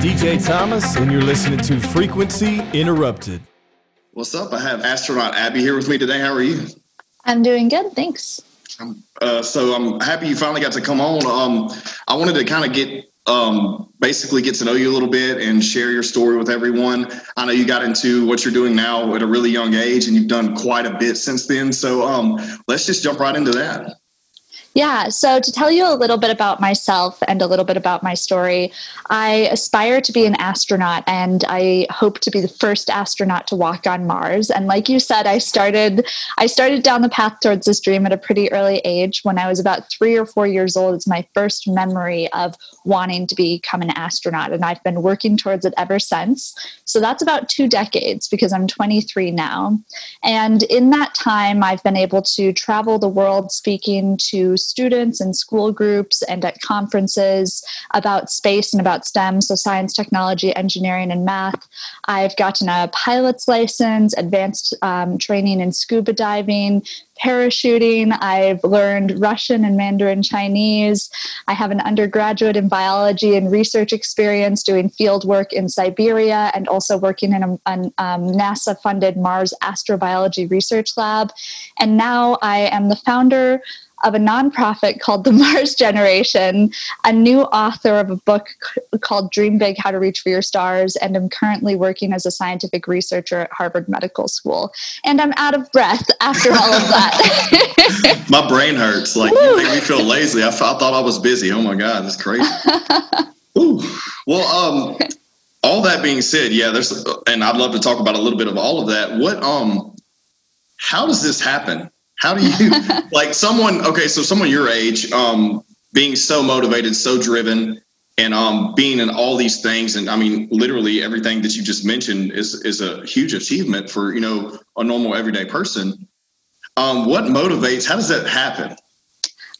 DJ Thomas, and you're listening to Frequency Interrupted. What's up? I have astronaut Abby here with me today. How are you? I'm doing good, thanks. Uh, so I'm happy you finally got to come on. Um, I wanted to kind of get um, basically get to know you a little bit and share your story with everyone. I know you got into what you're doing now at a really young age, and you've done quite a bit since then. So um, let's just jump right into that. Yeah, so to tell you a little bit about myself and a little bit about my story, I aspire to be an astronaut and I hope to be the first astronaut to walk on Mars. And like you said, I started I started down the path towards this dream at a pretty early age. When I was about 3 or 4 years old, it's my first memory of wanting to become an astronaut and I've been working towards it ever since. So that's about 2 decades because I'm 23 now. And in that time, I've been able to travel the world speaking to students and school groups and at conferences about space and about STEM, so science, technology, engineering, and math. I've gotten a pilot's license, advanced um, training in scuba diving, parachuting. I've learned Russian and Mandarin Chinese. I have an undergraduate in biology and research experience doing field work in Siberia and also working in a, a um, NASA funded Mars astrobiology research lab. And now I am the founder of a nonprofit called the Mars Generation, a new author of a book called Dream Big How to Reach for Your Stars, and I'm currently working as a scientific researcher at Harvard Medical School. And I'm out of breath after all of that. my brain hurts. Like, Woo. you make me feel lazy. I, I thought I was busy. Oh my God, that's crazy. Ooh. Well, um, all that being said, yeah, there's, and I'd love to talk about a little bit of all of that. What, um, how does this happen? How do you like someone? Okay, so someone your age, um, being so motivated, so driven, and um, being in all these things, and I mean, literally everything that you just mentioned is is a huge achievement for you know a normal everyday person. Um, what motivates? How does that happen?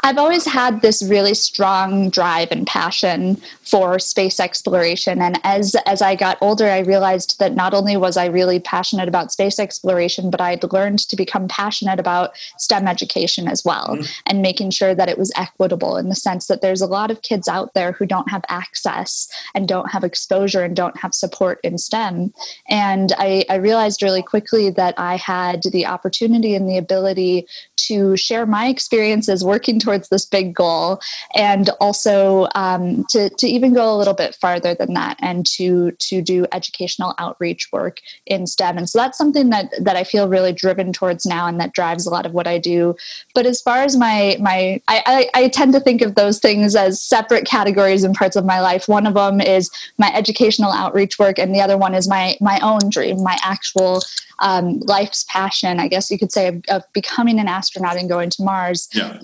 I've always had this really strong drive and passion for space exploration. And as, as I got older, I realized that not only was I really passionate about space exploration, but I'd learned to become passionate about STEM education as well mm-hmm. and making sure that it was equitable in the sense that there's a lot of kids out there who don't have access and don't have exposure and don't have support in STEM. And I, I realized really quickly that I had the opportunity and the ability to share my experiences working towards towards this big goal and also um, to, to even go a little bit farther than that and to to do educational outreach work in STEM. And so that's something that that I feel really driven towards now and that drives a lot of what I do. But as far as my my I, I, I tend to think of those things as separate categories and parts of my life. One of them is my educational outreach work and the other one is my my own dream, my actual um, life's passion, I guess you could say, of, of, becoming an astronaut and going to Mars. Yeah.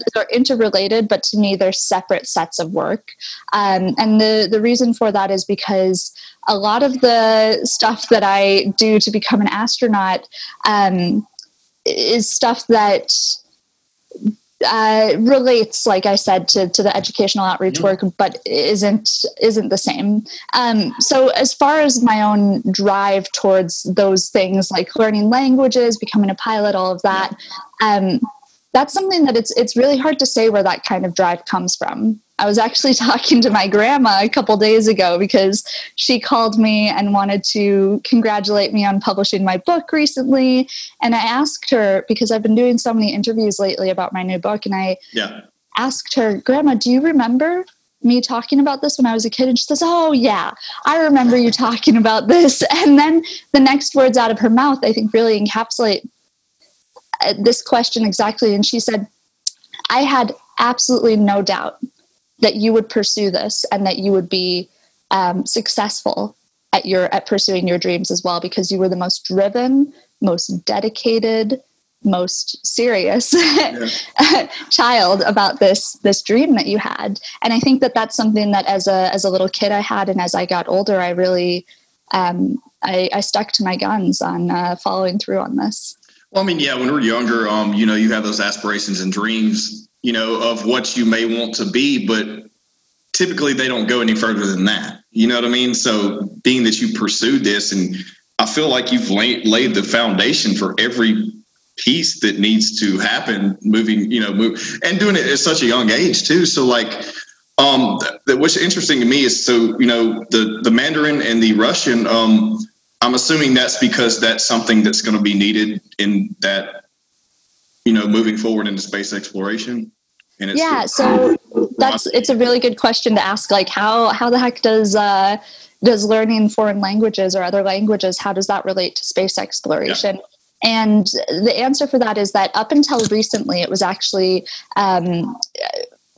Interrelated, but to me, they're separate sets of work. Um, and the, the reason for that is because a lot of the stuff that I do to become an astronaut um, is stuff that uh, relates, like I said, to, to the educational outreach mm-hmm. work, but isn't isn't the same. Um, so, as far as my own drive towards those things, like learning languages, becoming a pilot, all of that, um, that's something that it's it's really hard to say where that kind of drive comes from. I was actually talking to my grandma a couple days ago because she called me and wanted to congratulate me on publishing my book recently. And I asked her because I've been doing so many interviews lately about my new book, and I yeah. asked her, Grandma, do you remember me talking about this when I was a kid? And she says, Oh, yeah, I remember you talking about this. And then the next words out of her mouth, I think, really encapsulate this question exactly. And she said, I had absolutely no doubt that you would pursue this and that you would be um, successful at your at pursuing your dreams as well because you were the most driven most dedicated most serious child about this this dream that you had and i think that that's something that as a as a little kid i had and as i got older i really um, I, I stuck to my guns on uh, following through on this I mean, yeah, when we're younger, um, you know, you have those aspirations and dreams, you know, of what you may want to be, but typically they don't go any further than that. You know what I mean? So, being that you pursued this, and I feel like you've laid, laid the foundation for every piece that needs to happen moving, you know, move and doing it at such a young age too. So, like, Um, th- what's interesting to me is so you know the the Mandarin and the Russian. Um, I'm assuming that's because that's something that's going to be needed in that you know moving forward into space exploration. And it's yeah, so that's it's a really good question to ask. Like how how the heck does uh, does learning foreign languages or other languages how does that relate to space exploration? Yeah. And the answer for that is that up until recently, it was actually um,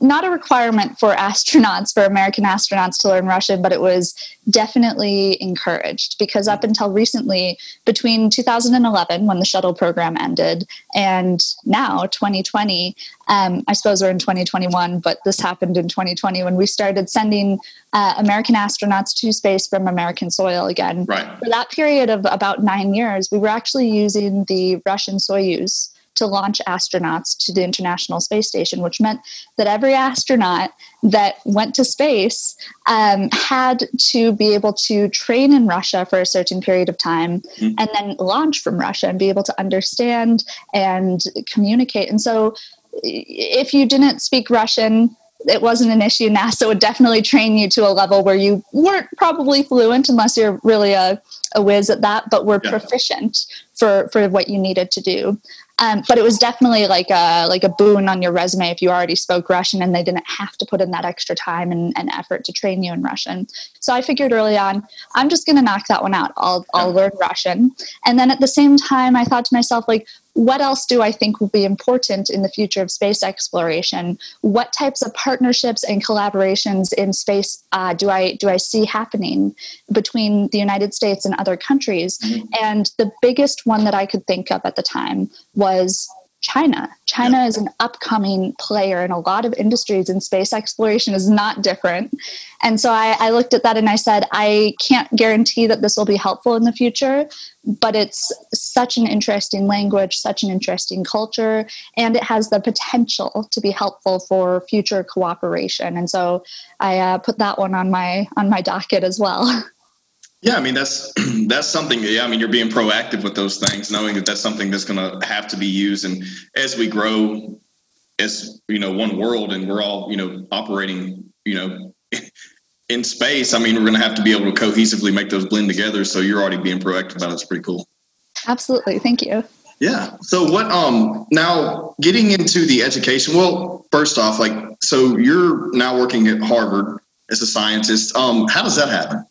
not a requirement for astronauts, for American astronauts to learn Russian, but it was definitely encouraged because up until recently, between 2011, when the shuttle program ended, and now 2020, um, I suppose we're in 2021, but this happened in 2020 when we started sending uh, American astronauts to space from American soil again. Right. For that period of about nine years, we were actually using the Russian Soyuz to launch astronauts to the International Space Station, which meant that every astronaut that went to space um, had to be able to train in Russia for a certain period of time mm-hmm. and then launch from Russia and be able to understand and communicate. And so, if you didn't speak Russian, it wasn't an issue. NASA would definitely train you to a level where you weren't probably fluent unless you're really a, a whiz at that, but were yeah. proficient for, for what you needed to do. Um, but it was definitely like a like a boon on your resume if you already spoke Russian and they didn't have to put in that extra time and, and effort to train you in Russian. So I figured early on, I'm just going to knock that one out. I'll I'll learn Russian, and then at the same time, I thought to myself like, what else do I think will be important in the future of space exploration? What types of partnerships and collaborations in space uh, do I do I see happening between the United States and other countries? Mm-hmm. And the biggest one that I could think of at the time was China. China yeah. is an upcoming player in a lot of industries, and space exploration is not different. And so I, I, looked at that and I said, I can't guarantee that this will be helpful in the future, but it's such an interesting language, such an interesting culture, and it has the potential to be helpful for future cooperation. And so I uh, put that one on my on my docket as well. Yeah, I mean that's that's something. Yeah, I mean you're being proactive with those things, knowing that that's something that's going to have to be used. And as we grow, as you know, one world, and we're all you know operating, you know, in space. I mean, we're going to have to be able to cohesively make those blend together. So you're already being proactive about it. It's pretty cool. Absolutely, thank you. Yeah. So what? Um. Now getting into the education. Well, first off, like, so you're now working at Harvard as a scientist. Um. How does that happen?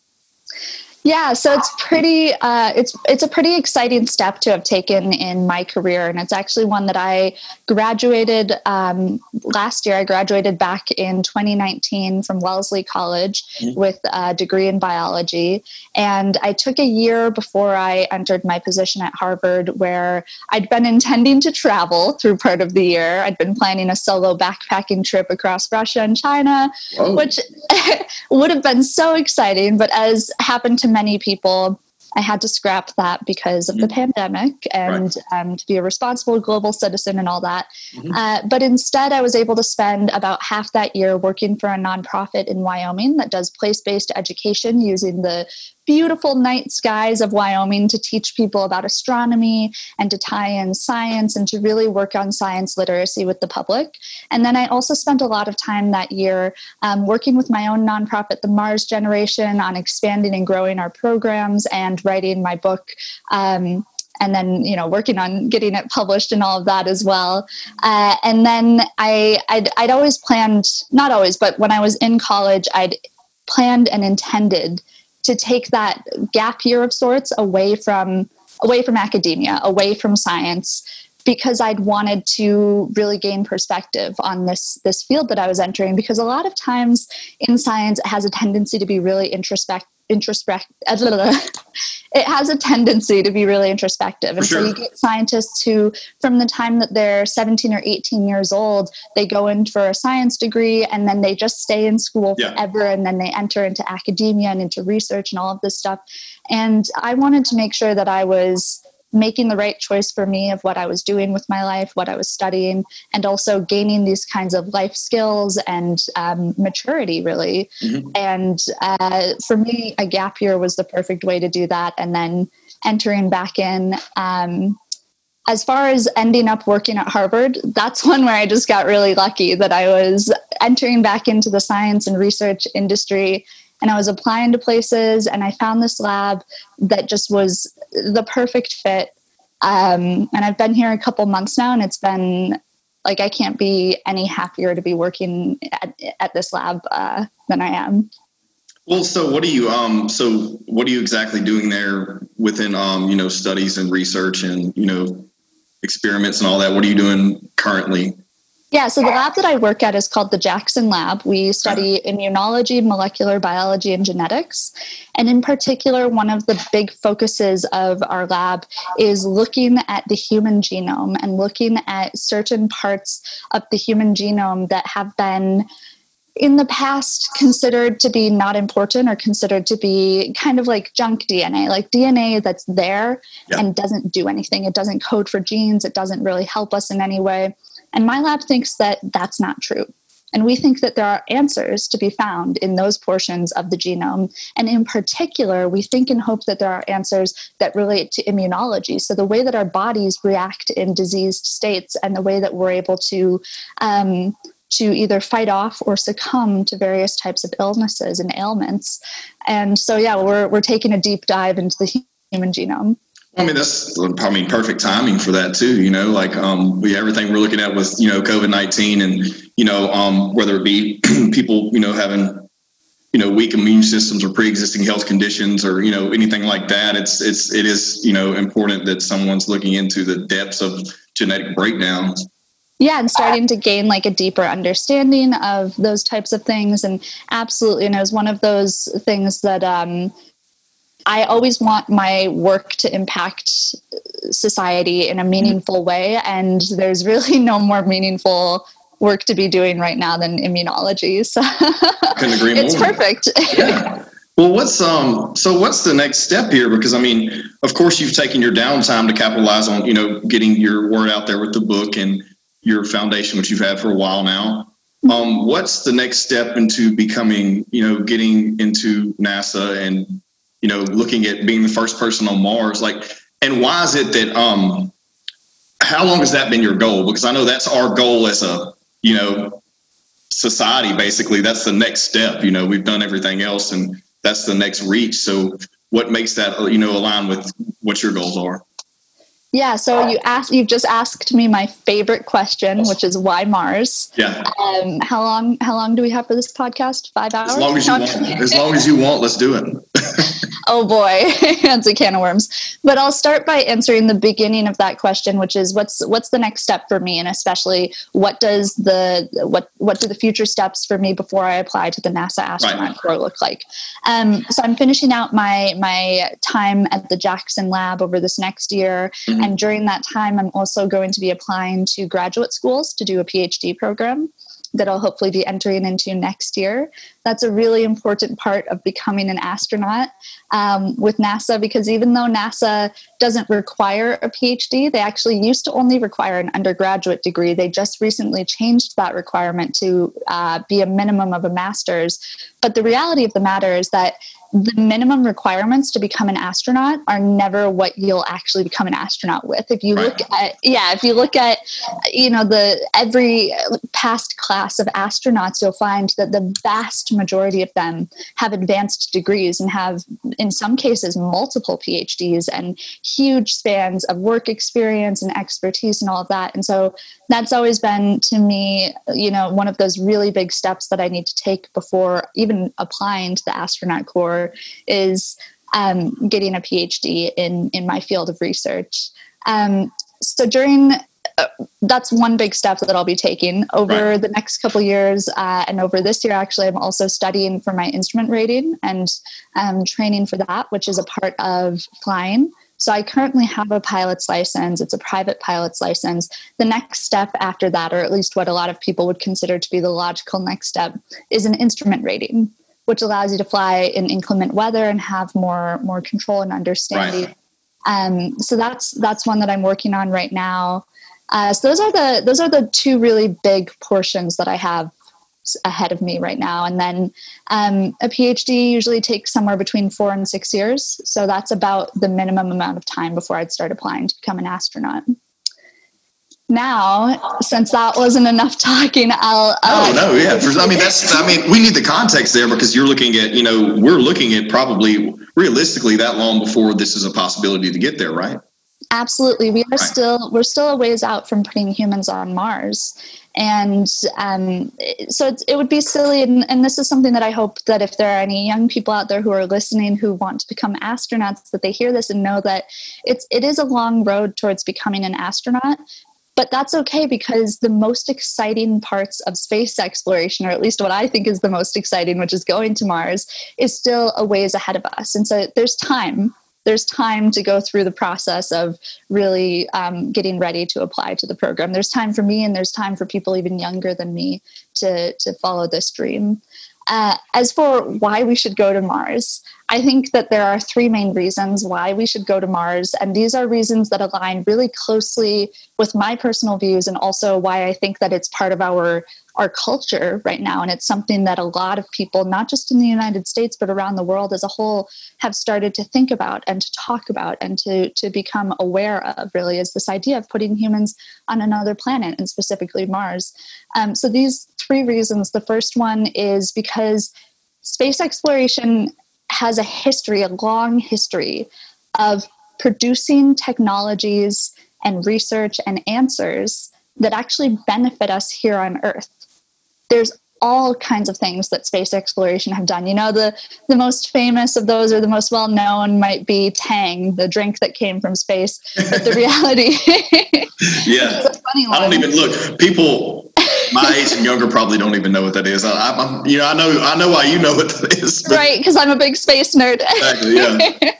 Yeah, so it's pretty uh, it's it's a pretty exciting step to have taken in my career, and it's actually one that I graduated um, last year. I graduated back in 2019 from Wellesley College mm-hmm. with a degree in biology, and I took a year before I entered my position at Harvard, where I'd been intending to travel through part of the year. I'd been planning a solo backpacking trip across Russia and China, Whoa. which would have been so exciting, but as happened to many people, I had to scrap that because of the mm-hmm. pandemic and right. um, to be a responsible global citizen and all that. Mm-hmm. Uh, but instead, I was able to spend about half that year working for a nonprofit in Wyoming that does place based education using the beautiful night skies of Wyoming to teach people about astronomy and to tie in science and to really work on science literacy with the public. And then I also spent a lot of time that year um, working with my own nonprofit, the Mars Generation, on expanding and growing our programs and writing my book. Um, and then you know working on getting it published and all of that as well uh, and then I I'd, I'd always planned not always but when i was in college i'd planned and intended to take that gap year of sorts away from away from academia, away from science, because I'd wanted to really gain perspective on this this field that I was entering. Because a lot of times in science, it has a tendency to be really introspect introspect it has a tendency to be really introspective and sure. so you get scientists who from the time that they're 17 or 18 years old they go in for a science degree and then they just stay in school yeah. forever and then they enter into academia and into research and all of this stuff and i wanted to make sure that i was making the right choice for me of what I was doing with my life, what I was studying, and also gaining these kinds of life skills and um, maturity, really. Mm-hmm. And uh, for me, a gap year was the perfect way to do that. And then entering back in. Um, as far as ending up working at Harvard, that's one where I just got really lucky that I was entering back into the science and research industry and I was applying to places and I found this lab that just was the perfect fit. Um, and I've been here a couple months now and it's been like I can't be any happier to be working at, at this lab uh, than I am. Well, so what are you um so what are you exactly doing there within um you know studies and research and you know experiments and all that? What are you doing currently? Yeah, so the lab that I work at is called the Jackson Lab. We study uh-huh. immunology, molecular biology, and genetics. And in particular, one of the big focuses of our lab is looking at the human genome and looking at certain parts of the human genome that have been in the past considered to be not important or considered to be kind of like junk DNA, like DNA that's there yeah. and doesn't do anything. It doesn't code for genes, it doesn't really help us in any way. And my lab thinks that that's not true. And we think that there are answers to be found in those portions of the genome. And in particular, we think and hope that there are answers that relate to immunology. So, the way that our bodies react in diseased states and the way that we're able to. Um, to either fight off or succumb to various types of illnesses and ailments. And so, yeah, we're, we're taking a deep dive into the human genome. I mean, that's I mean perfect timing for that too. You know, like um, we everything we're looking at with you know COVID nineteen, and you know um, whether it be people you know having you know weak immune systems or pre-existing health conditions or you know anything like that. It's it's it is you know important that someone's looking into the depths of genetic breakdowns. Yeah, and starting to gain like a deeper understanding of those types of things, and absolutely, and it was one of those things that. Um, I always want my work to impact society in a meaningful way. And there's really no more meaningful work to be doing right now than immunology. So it's more. perfect. yeah. Well, what's um so what's the next step here? Because I mean, of course, you've taken your downtime to capitalize on you know getting your word out there with the book and your foundation, which you've had for a while now. Um, what's the next step into becoming you know getting into NASA and you know, looking at being the first person on Mars. Like, and why is it that, um, how long has that been your goal? Because I know that's our goal as a, you know, society, basically. That's the next step. You know, we've done everything else and that's the next reach. So, what makes that, you know, align with what your goals are? Yeah, so you asked you've just asked me my favorite question, which is why Mars. Yeah. Um, how long how long do we have for this podcast? Five hours? As long as you want. As long as you want, let's do it. oh boy, that's a can of worms. But I'll start by answering the beginning of that question, which is what's what's the next step for me, and especially what does the what what do the future steps for me before I apply to the NASA astronaut right. corps look like? Um, so I'm finishing out my my time at the Jackson Lab over this next year. Mm-hmm. And during that time, I'm also going to be applying to graduate schools to do a PhD program that I'll hopefully be entering into next year. That's a really important part of becoming an astronaut um, with NASA because even though NASA doesn't require a PhD, they actually used to only require an undergraduate degree. They just recently changed that requirement to uh, be a minimum of a master's. But the reality of the matter is that the minimum requirements to become an astronaut are never what you'll actually become an astronaut with if you right. look at yeah if you look at you know the every past class of astronauts you'll find that the vast majority of them have advanced degrees and have in some cases multiple phds and huge spans of work experience and expertise and all of that and so that's always been to me you know one of those really big steps that i need to take before even applying to the astronaut corps is um, getting a PhD in in my field of research. Um, so during uh, that's one big step that I'll be taking over right. the next couple years, uh, and over this year. Actually, I'm also studying for my instrument rating and um, training for that, which is a part of flying. So I currently have a pilot's license. It's a private pilot's license. The next step after that, or at least what a lot of people would consider to be the logical next step, is an instrument rating which allows you to fly in inclement weather and have more more control and understanding. Right. Um, so that's that's one that I'm working on right now. Uh, so those are the those are the two really big portions that I have ahead of me right now. And then um, a PhD usually takes somewhere between four and six years. So that's about the minimum amount of time before I'd start applying to become an astronaut. Now, since that wasn't enough talking, I'll. Uh, oh no, yeah. For, I mean, that's. I mean, we need the context there because you're looking at. You know, we're looking at probably realistically that long before this is a possibility to get there, right? Absolutely, we are right. still we're still a ways out from putting humans on Mars, and um, so it would be silly. And, and this is something that I hope that if there are any young people out there who are listening who want to become astronauts, that they hear this and know that it's it is a long road towards becoming an astronaut. But that's okay because the most exciting parts of space exploration, or at least what I think is the most exciting, which is going to Mars, is still a ways ahead of us. And so there's time there's time to go through the process of really um, getting ready to apply to the program. There's time for me, and there's time for people even younger than me to to follow this dream. Uh, as for why we should go to Mars, I think that there are three main reasons why we should go to Mars. And these are reasons that align really closely with my personal views and also why I think that it's part of our our culture right now. And it's something that a lot of people, not just in the United States, but around the world as a whole, have started to think about and to talk about and to, to become aware of, really, is this idea of putting humans on another planet and specifically Mars. Um, so, these three reasons the first one is because space exploration has a history, a long history of producing technologies and research and answers that actually benefit us here on Earth there's all kinds of things that space exploration have done. You know, the the most famous of those or the most well known might be Tang, the drink that came from space. But the reality, yeah, I don't even look. People my age and younger probably don't even know what that is. I, am you know, I know, I know why you know what that is. Right, because I'm a big space nerd. Exactly. Yeah.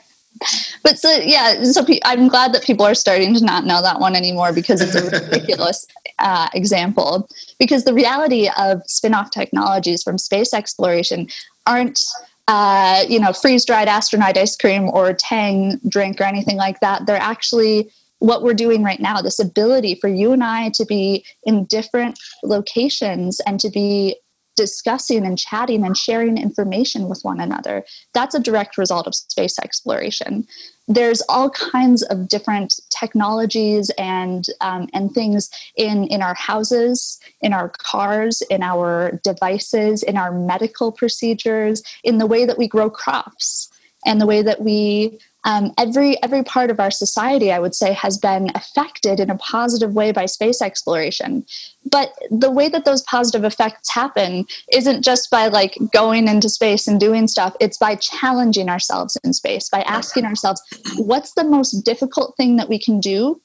But so yeah, so pe- I'm glad that people are starting to not know that one anymore because it's a ridiculous uh, example. Because the reality of spin-off technologies from space exploration aren't uh, you know freeze-dried astronaut ice cream or Tang drink or anything like that. They're actually what we're doing right now. This ability for you and I to be in different locations and to be discussing and chatting and sharing information with one another. That's a direct result of space exploration. There's all kinds of different technologies and um, and things in in our houses, in our cars, in our devices, in our medical procedures, in the way that we grow crops and the way that we um, every every part of our society, I would say, has been affected in a positive way by space exploration. But the way that those positive effects happen isn't just by like going into space and doing stuff. It's by challenging ourselves in space, by asking ourselves, what's the most difficult thing that we can do,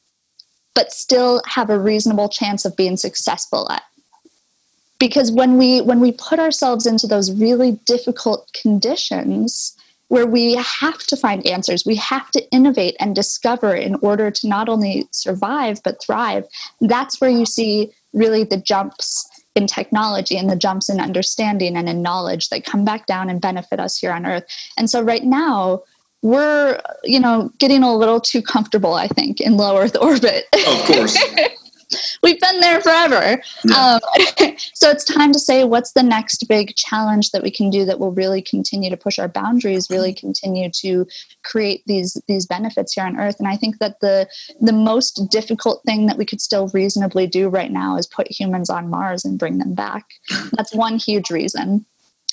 but still have a reasonable chance of being successful at because when we when we put ourselves into those really difficult conditions where we have to find answers. We have to innovate and discover in order to not only survive, but thrive. That's where you see really the jumps in technology and the jumps in understanding and in knowledge that come back down and benefit us here on Earth. And so, right now, we're you know getting a little too comfortable i think in low earth orbit of course we've been there forever. Yeah. Um, so it's time to say what's the next big challenge that we can do that will really continue to push our boundaries, really continue to create these these benefits here on Earth. And I think that the the most difficult thing that we could still reasonably do right now is put humans on Mars and bring them back. That's one huge reason.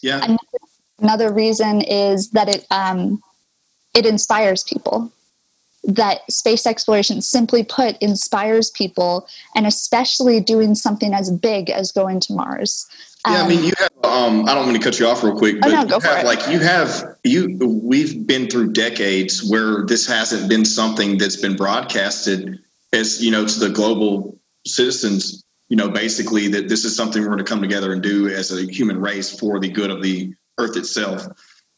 Yeah. Another, another reason is that it um, it inspires people that space exploration, simply put, inspires people, and especially doing something as big as going to Mars. Yeah, um, I mean, um, you have. Um, I don't want to cut you off real quick, but oh no, go you have, like you have you. We've been through decades where this hasn't been something that's been broadcasted as you know to the global citizens. You know, basically that this is something we're going to come together and do as a human race for the good of the Earth itself.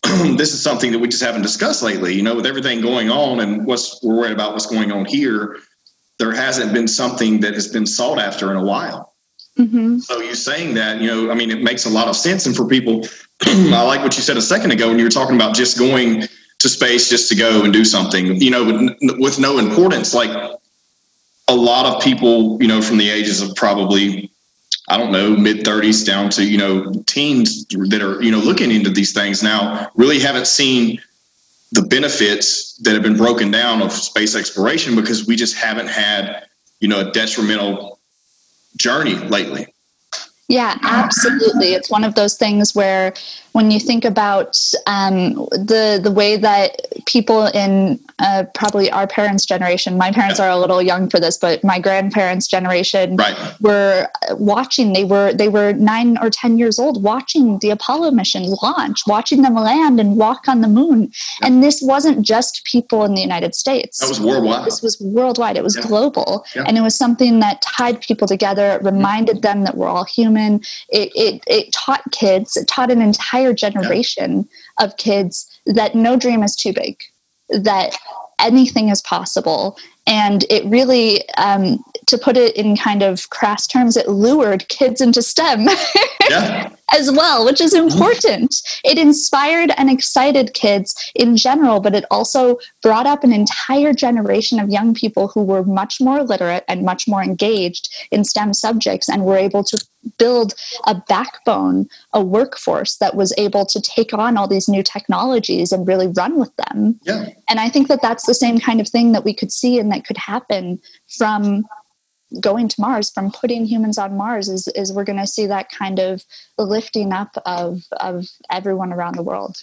this is something that we just haven't discussed lately. You know, with everything going on and what's we're worried about what's going on here, there hasn't been something that has been sought after in a while. Mm-hmm. So you saying that, you know, I mean, it makes a lot of sense. And for people, I like what you said a second ago when you were talking about just going to space just to go and do something, you know, with, with no importance. Like a lot of people, you know, from the ages of probably I don't know, mid 30s down to, you know, teens that are, you know, looking into these things now really haven't seen the benefits that have been broken down of space exploration because we just haven't had you know a detrimental journey lately. Yeah, absolutely. It's one of those things where when you think about um, the the way that people in uh, probably our parents' generation, my parents are a little young for this, but my grandparents' generation right. were watching. They were they were nine or ten years old, watching the Apollo mission launch, watching them land and walk on the moon. Yeah. And this wasn't just people in the United States. That was worldwide. This was worldwide. It was yeah. global, yeah. and it was something that tied people together. It reminded them that we're all human. It it, it taught kids. It taught an entire entire generation yeah. of kids that no dream is too big, that anything is possible. And it really, um, to put it in kind of crass terms, it lured kids into STEM. Yeah. as well, which is important. It inspired and excited kids in general, but it also brought up an entire generation of young people who were much more literate and much more engaged in STEM subjects and were able to build a backbone, a workforce that was able to take on all these new technologies and really run with them. Yeah. And I think that that's the same kind of thing that we could see and that could happen from going to Mars, from putting humans on Mars, is, is we're going to see that kind of lifting up of, of everyone around the world.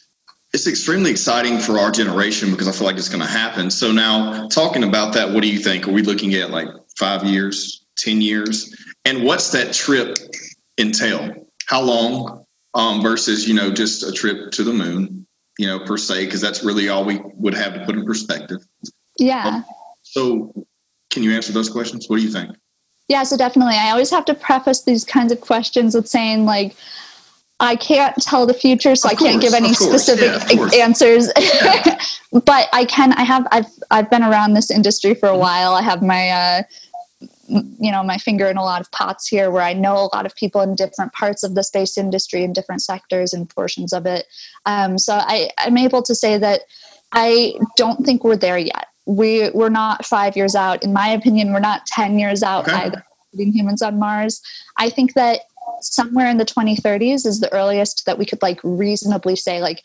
It's extremely exciting for our generation because I feel like it's going to happen. So, now talking about that, what do you think? Are we looking at like five years, 10 years? And what's that trip entail? How long um, versus, you know, just a trip to the moon, you know, per se, because that's really all we would have to put in perspective. Yeah. Um, so, can you answer those questions? What do you think? Yeah, so definitely. I always have to preface these kinds of questions with saying, like, I can't tell the future, so I can't give any specific yeah, answers. Yeah. but I can. I have. I've. I've been around this industry for a while. I have my. Uh, you know my finger in a lot of pots here where i know a lot of people in different parts of the space industry in different sectors and portions of it um, so I, i'm able to say that i don't think we're there yet we we're not five years out. In my opinion, we're not ten years out okay. either. Putting humans on Mars, I think that somewhere in the 2030s is the earliest that we could like reasonably say like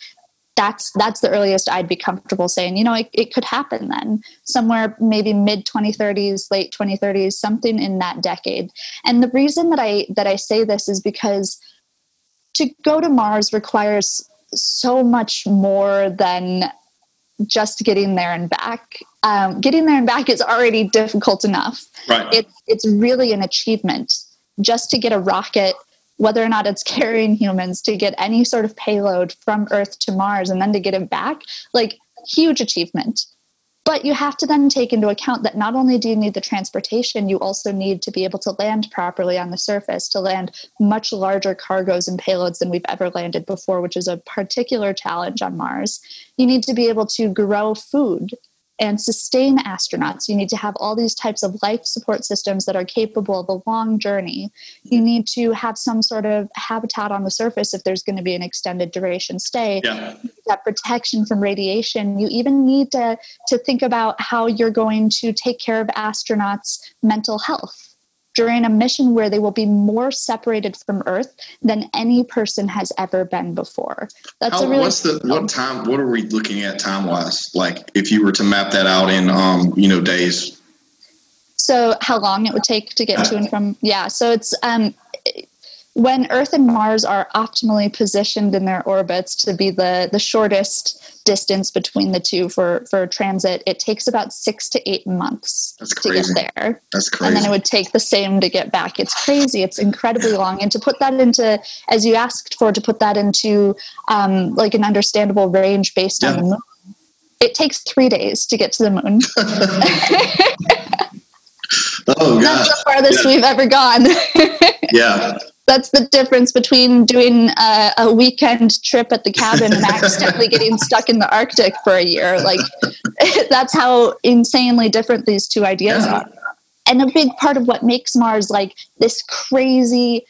that's that's the earliest I'd be comfortable saying, you know, it, it could happen then. Somewhere maybe mid 2030s, late 2030s, something in that decade. And the reason that I that I say this is because to go to Mars requires so much more than just getting there and back. Um, getting there and back is already difficult enough. Right. It, it's really an achievement just to get a rocket, whether or not it's carrying humans, to get any sort of payload from Earth to Mars and then to get it back. Like, huge achievement. But you have to then take into account that not only do you need the transportation, you also need to be able to land properly on the surface, to land much larger cargoes and payloads than we've ever landed before, which is a particular challenge on Mars. You need to be able to grow food and sustain astronauts. You need to have all these types of life support systems that are capable of a long journey. You need to have some sort of habitat on the surface if there's going to be an extended duration stay. Yeah. That protection from radiation. You even need to, to think about how you're going to take care of astronauts' mental health during a mission where they will be more separated from Earth than any person has ever been before. That's How, a really what's the what time? What are we looking at time wise? Like if you were to map that out in um, you know days. So how long it would take to get to and from? Yeah, so it's um, when Earth and Mars are optimally positioned in their orbits to be the, the shortest distance between the two for, for transit, it takes about six to eight months to get there. That's crazy. And then it would take the same to get back. It's crazy. It's incredibly long. And to put that into, as you asked for, to put that into um, like an understandable range based yeah. on the moon, it takes three days to get to the moon. oh, That's the farthest yeah. we've ever gone. yeah that's the difference between doing a, a, weekend trip at the cabin and accidentally getting stuck in the Arctic for a year. Like that's how insanely different these two ideas yeah. are. And a big part of what makes Mars like this crazy,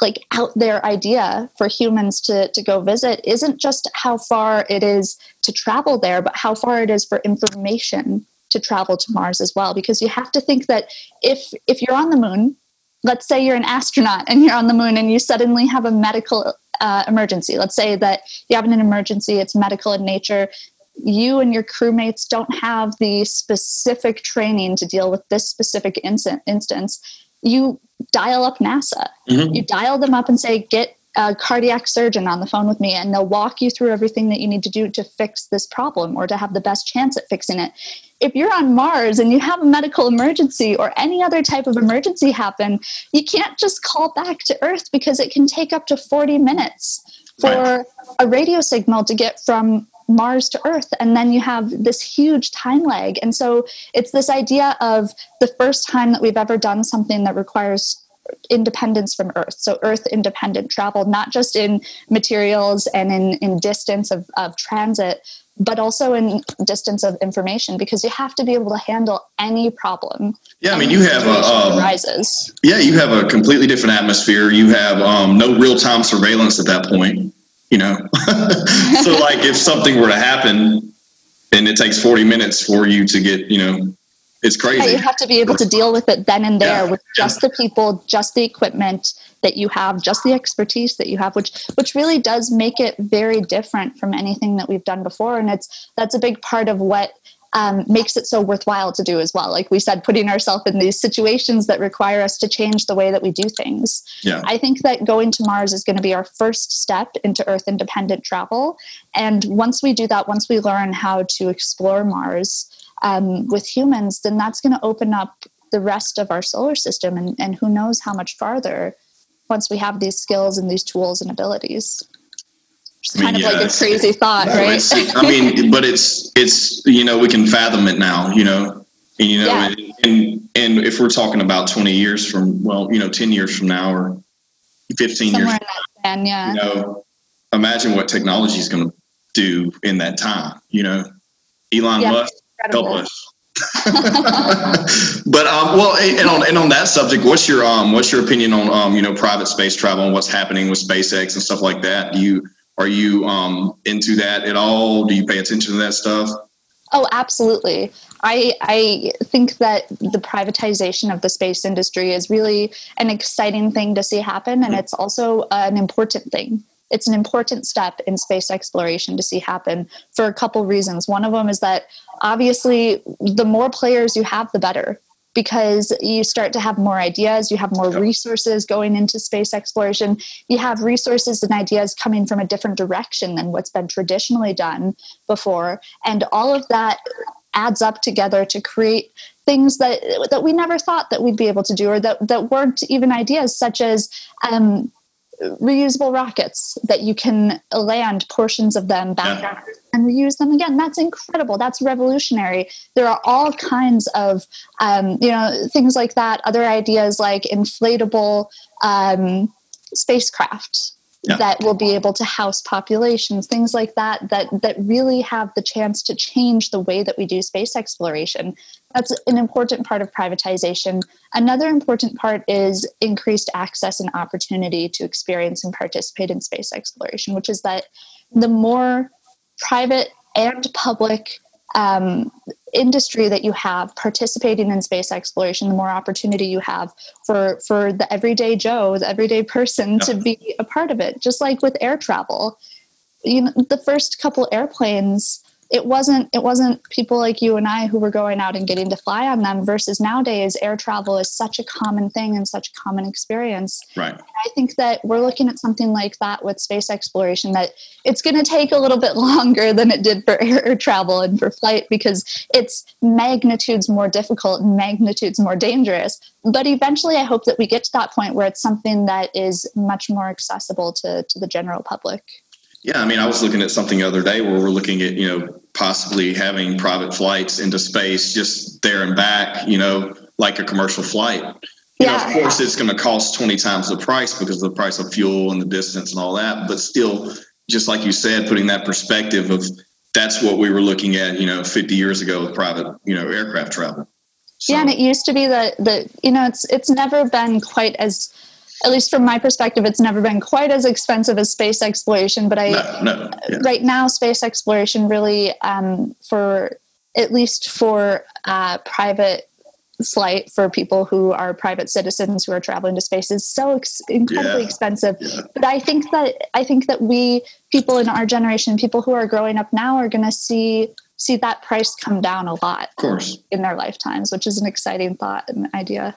like out there idea for humans to, to go visit isn't just how far it is to travel there, but how far it is for information to travel to Mars as well. Because you have to think that if if you're on the moon, let's say you're an astronaut and you're on the moon and you suddenly have a medical uh, emergency. Let's say that you have an emergency, it's medical in nature. you and your crewmates don't have the specific training to deal with this specific instant, instance, you dial up NASA. Mm-hmm. You dial them up and say, get a cardiac surgeon on the phone with me, and they'll walk you through everything that you need to do to fix this problem or to have the best chance at fixing it. If you're on Mars and you have a medical emergency or any other type of emergency happen, you can't just call back to Earth because it can take up to 40 minutes for right. a radio signal to get from Mars to Earth. And then you have this huge time lag. And so it's this idea of the first time that we've ever done something that requires independence from Earth. So Earth independent travel, not just in materials and in, in distance of, of transit, but also in distance of information because you have to be able to handle any problem. Yeah, I mean, you have a um, rises. Yeah, you have a completely different atmosphere. You have um, no real time surveillance at that point you know so like if something were to happen and it takes 40 minutes for you to get you know it's crazy yeah, you have to be able to deal with it then and there yeah. with just the people just the equipment that you have just the expertise that you have which which really does make it very different from anything that we've done before and it's that's a big part of what um, makes it so worthwhile to do as well. Like we said, putting ourselves in these situations that require us to change the way that we do things. Yeah. I think that going to Mars is going to be our first step into Earth independent travel. And once we do that, once we learn how to explore Mars um, with humans, then that's going to open up the rest of our solar system and, and who knows how much farther once we have these skills and these tools and abilities. It's kind of yeah, like a crazy thought, no, right? I mean, but it's it's you know we can fathom it now, you know, and you know, yeah. and and if we're talking about twenty years from well, you know, ten years from now or fifteen Somewhere years, span, yeah. you know, imagine what technology is going to do in that time. You know, Elon yeah, Musk help us. but um, well, and on and on that subject, what's your um, what's your opinion on um, you know, private space travel and what's happening with SpaceX and stuff like that? Do you are you um, into that at all? Do you pay attention to that stuff? Oh, absolutely. I I think that the privatization of the space industry is really an exciting thing to see happen, and it's also an important thing. It's an important step in space exploration to see happen for a couple reasons. One of them is that obviously, the more players you have, the better because you start to have more ideas, you have more resources going into space exploration, you have resources and ideas coming from a different direction than what's been traditionally done before. And all of that adds up together to create things that that we never thought that we'd be able to do or that, that weren't even ideas such as um, reusable rockets that you can land portions of them back yeah. and reuse them again. That's incredible. That's revolutionary. There are all kinds of, um, you know, things like that. Other ideas like inflatable um, spacecraft yeah. that will be able to house populations, things like that, that that really have the chance to change the way that we do space exploration. That's an important part of privatization. Another important part is increased access and opportunity to experience and participate in space exploration, which is that the more private and public um, industry that you have participating in space exploration, the more opportunity you have for for the everyday Joe, the everyday person, yeah. to be a part of it. Just like with air travel, you know, the first couple airplanes it wasn't it wasn't people like you and I who were going out and getting to fly on them versus nowadays air travel is such a common thing and such a common experience. Right. I think that we're looking at something like that with space exploration that it's going to take a little bit longer than it did for air travel and for flight because it's magnitudes more difficult and magnitudes more dangerous. But eventually I hope that we get to that point where it's something that is much more accessible to, to the general public. Yeah, I mean, I was looking at something the other day where we're looking at, you know, possibly having private flights into space just there and back, you know, like a commercial flight. You yeah. know, of course, it's going to cost 20 times the price because of the price of fuel and the distance and all that. But still, just like you said, putting that perspective of that's what we were looking at, you know, 50 years ago with private, you know, aircraft travel. So. Yeah, and it used to be that the you know it's it's never been quite as at least from my perspective, it's never been quite as expensive as space exploration. But I, no, no, yeah. right now, space exploration really, um, for at least for uh, private flight for people who are private citizens who are traveling to space is so ex- incredibly Yeah. expensive. Yeah. But I think that I think that we people in our generation, people who are growing up now, are going to see see that price come down a lot Of course. in their lifetimes, which is an exciting thought and idea.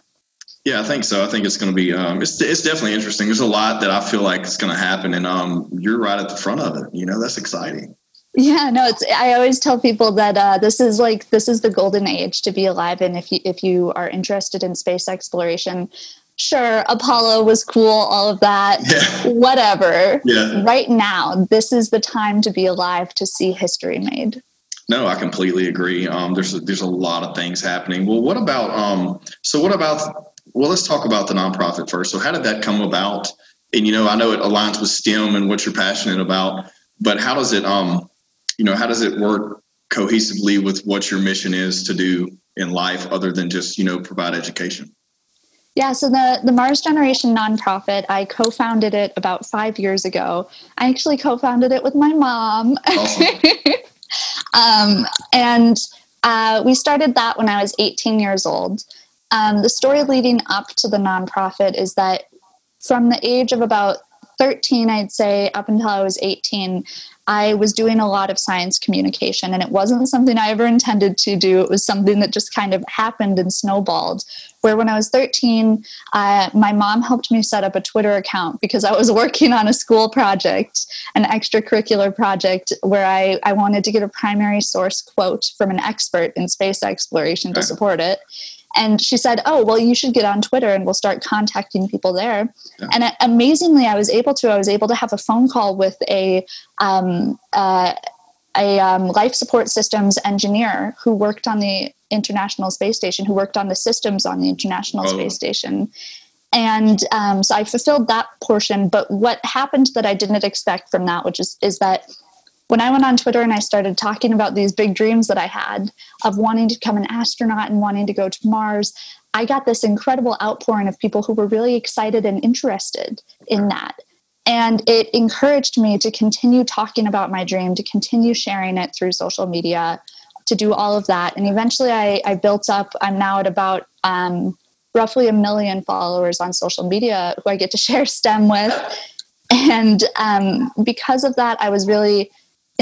Yeah, I think so. I think it's going to be. Um, it's it's definitely interesting. There's a lot that I feel like is going to happen, and um, you're right at the front of it. You know, that's exciting. Yeah, no, it's. I always tell people that uh, this is like this is the golden age to be alive and If you if you are interested in space exploration, sure, Apollo was cool, all of that, Yeah. whatever. Yeah. Right now, this is the time to be alive to see history made. No, I completely agree. Um, there's a, there's a lot of things happening. Well, what about um? So what about? Well, let's talk about the nonprofit first. So how did that come about? And you know, I know it aligns with STEM and what you're passionate about, but how does it um, you know, how does it work cohesively with what your mission is to do in life, other than just you know provide education? Yeah, so the the Mars Generation nonprofit, I co-founded it about five years ago. I actually co-founded it with my mom. Awesome. um, and uh, we started that when I was 18 years old. Um, the story leading up to the nonprofit is that from the age of about 13, I'd say, up until I was 18, I was doing a lot of science communication, and it wasn't something I ever intended to do. It was something that just kind of happened and snowballed. Where when I was 13, uh, my mom helped me set up a Twitter account because I was working on a school project, an extracurricular project, where I, I wanted to get a primary source quote from an expert in space exploration to support it. And she said, Oh, well, you should get on Twitter and we'll start contacting people there. Yeah. And uh, amazingly, I was able to. I was able to have a phone call with a um, uh, a um, life support systems engineer who worked on the International Space Station, who worked on the systems on the International Oh. Space Station. And um, so I fulfilled that portion. But what happened that I didn't expect from that, which is, is that when I went on Twitter and I started talking about these big dreams that I had of wanting to become an astronaut and wanting to go to Mars, I got this incredible outpouring of people who were really excited and interested in that. And it encouraged me to continue talking about my dream, to continue sharing it through social media, to do all of that. And eventually I, I built up, I'm now at about um, roughly a million followers on social media who I get to share STEM with. And um, because of that, I was really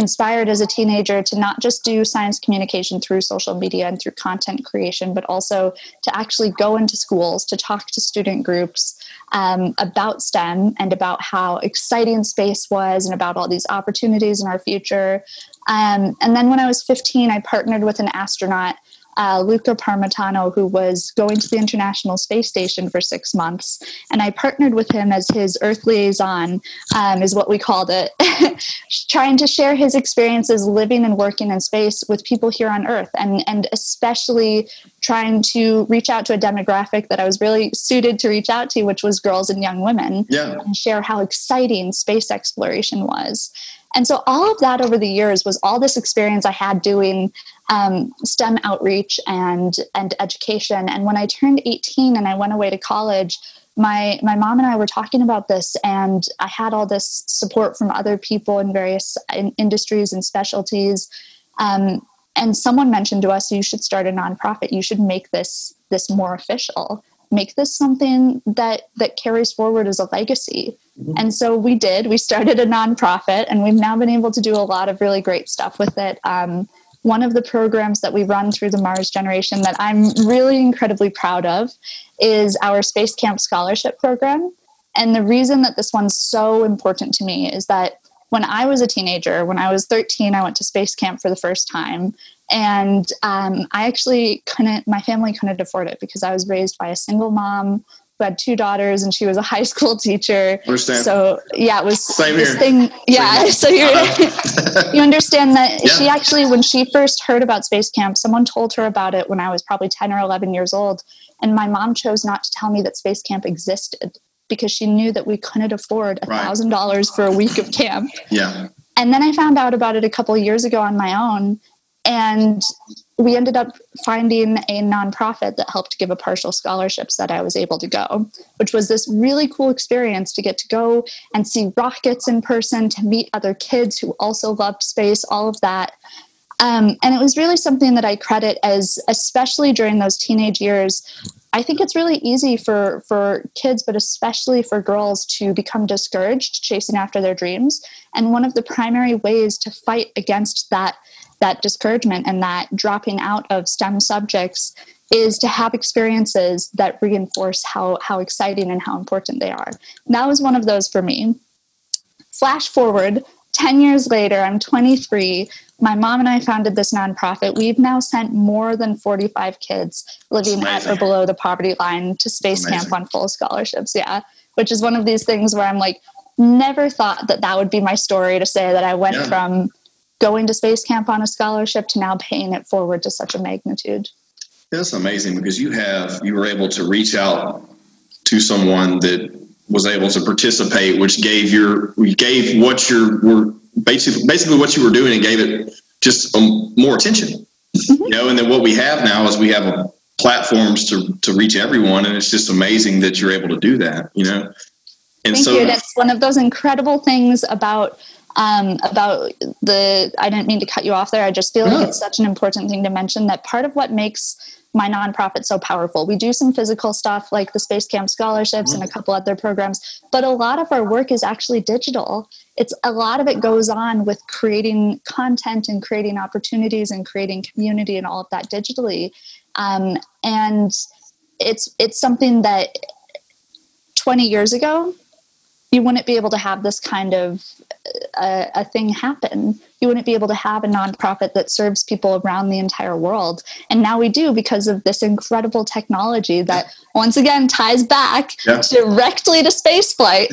inspired as a teenager to not just do science communication through social media and through content creation, but also to actually go into schools to talk to student groups um, about STEM and about how exciting space was and about all these opportunities in our future. Um, and then when I was 15, I partnered with an astronaut uh, Luca Parmitano, who was going to the International Space Station for six months. And I partnered with him as his Earth liaison, um, is what we called it, trying to share his experiences living and working in space with people here on Earth, and, and especially trying to reach out to a demographic that I was really suited to reach out to, which was girls and young women Yeah. and share how exciting space exploration was. And so, all of that over the years was all this experience I had doing um, STEM outreach and and education. And when I turned 18 and I went away to college, my my mom and I were talking about this, and I had all this support from other people in various in- industries and specialties. Um, and someone mentioned to us, "You should start a nonprofit. You should make this this more official." make this something that that carries forward as a legacy and so we did we started a nonprofit and we've now been able to do a lot of really great stuff with it um, one of the programs that we run through the mars generation that i'm really incredibly proud of is our space camp scholarship program and the reason that this one's so important to me is that when i was a teenager when i was 13 i went to space camp for the first time and um, I actually couldn't. My family couldn't afford it because I was raised by a single mom who had two daughters, and she was a high school teacher. Understand. So yeah, it was Same this here. thing. Yeah, so you Uh-huh. you understand that Yeah. she actually, when she first heard about space camp, someone told her about it when I was probably ten or eleven years old, and my mom chose not to tell me that space camp existed because she knew that we couldn't afford a thousand dollars for a week of camp. yeah. And then I found out about it a couple of years ago on my own. And we ended up finding a nonprofit that helped give a partial scholarships that I was able to go, which was this really cool experience to get to go and see rockets in person, to meet other kids who also loved space, all of that. Um, and it was really something that I credit as, especially during those teenage years, I think it's really easy for for kids, but especially for girls, to become discouraged chasing after their dreams. And one of the primary ways to fight against that that discouragement and that dropping out of STEM subjects is to have experiences that reinforce how how exciting and how important they are. And that was one of those for me. Flash forward 10 years later, I'm 23 my mom and I founded this nonprofit. We've now sent more than 45 kids living at or below the poverty line to space camp on full scholarships. Yeah, which is one of these things where I'm like, never thought that that would be my story to say that I went yeah. from going to space camp on a scholarship to now paying it forward to such a magnitude. That's amazing because you have you were able to reach out to someone that was able to participate, which gave your we gave what you were basically basically what you were doing and gave it just um, more attention. Mm-hmm. You know, and then what we have now is we have a, platforms to to reach everyone, and it's just amazing that you're able to do that. You know, and Thank so you. That's one of those incredible things about um, about the. I didn't mean to cut you off there. I just feel like it's such an important thing to mention that part of what makes my nonprofit so powerful. We do some physical stuff like the Space Camp scholarships and a mm. couple other programs, but a lot of our work is actually digital. It's a lot of it goes on with creating content and creating opportunities and creating community and all of that digitally. Um, and it's it's something that 20 years ago you wouldn't be able to have this kind of a, a, thing happen. You wouldn't be able to have a nonprofit that serves people around the entire world. And now we do because of this incredible technology that once again ties back yeah. directly to spaceflight.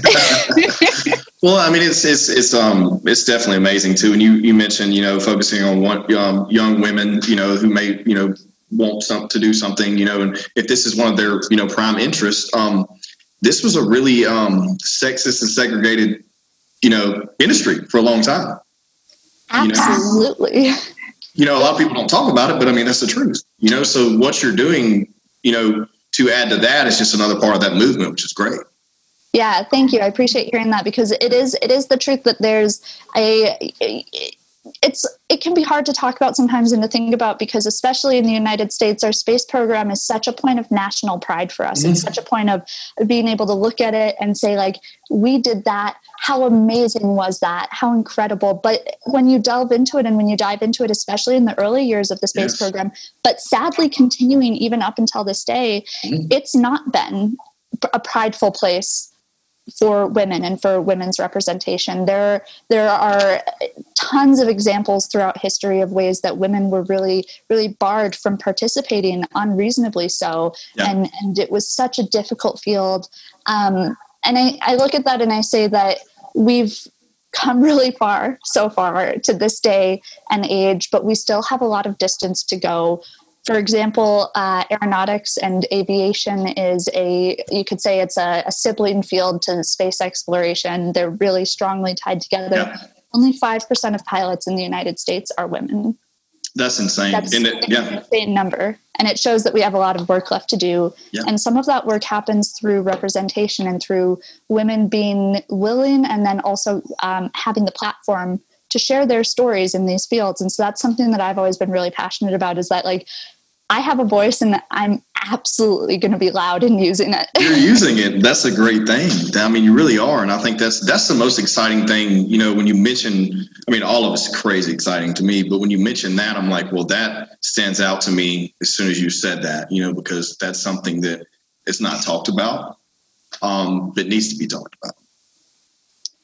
well, I mean, it's it's it's um it's definitely amazing too. And you you mentioned you know focusing on one um, young women you know who may you know want some, to do something you know, and if this is one of their you know prime interests. Um, this was a really um, sexist and segregated, you know, industry for a long time. Absolutely. You know? you know, a lot of people don't talk about it, but I mean that's the truth. You know, so what you're doing, you know, to add to that is just another part of that movement, which is great. Yeah, thank you. I appreciate hearing that because it is it is the truth that there's a, a it's it can be hard to talk about sometimes and to think about because especially in the united states our space program is such a point of national pride for us mm-hmm. it's such a point of being able to look at it and say like we did that how amazing was that how incredible but when you delve into it and when you dive into it especially in the early years of the space yes. program but sadly continuing even up until this day mm-hmm. it's not been a prideful place for women and for women's representation. There, there are tons of examples throughout history of ways that women were really, really barred from participating unreasonably so, yeah. and and it was such a difficult field. Um, and I, I look at that and I say that we've come really far so far to this day and age, but we still have a lot of distance to go for example, uh, aeronautics and aviation is a, you could say it's a, a, sibling field to space exploration. They're really strongly tied together. Yeah. Only 5% of pilots in the United States are women. That's insane. That's it, yeah. an insane number. And it shows that we have a lot of work left to do. Yeah. And some of that work happens through representation and through women being willing and then also um, having the platform to share their stories in these fields. And so that's something that I've always been really passionate about is that like I have a voice and I'm absolutely going to be loud in using it. You're using it. That's a great thing. I mean, you really are. And I think that's, that's the most exciting thing, you know, when you mention, I mean, all of it's crazy exciting to me, but when you mention that, I'm like, well, that stands out to me as soon as you said that, you know, because that's something that is not talked about, um, that needs to be talked about.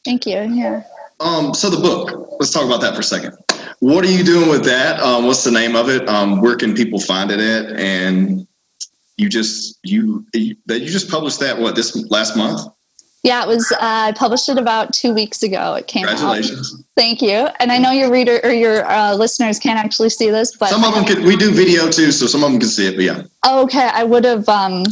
Thank you. Yeah. Um, so the book, let's talk about that for a second what are you doing with that? Um, what's the name of it? Um, where can people find it at? And you just you you, you just published that what this last month? Yeah, it was. Uh, I published it about two weeks ago. It came Congratulations. out. Thank you. And I know your reader or your uh, listeners can't actually see this, but some of them can. We do video too, so some of them can see it. But yeah. okay, I would have um,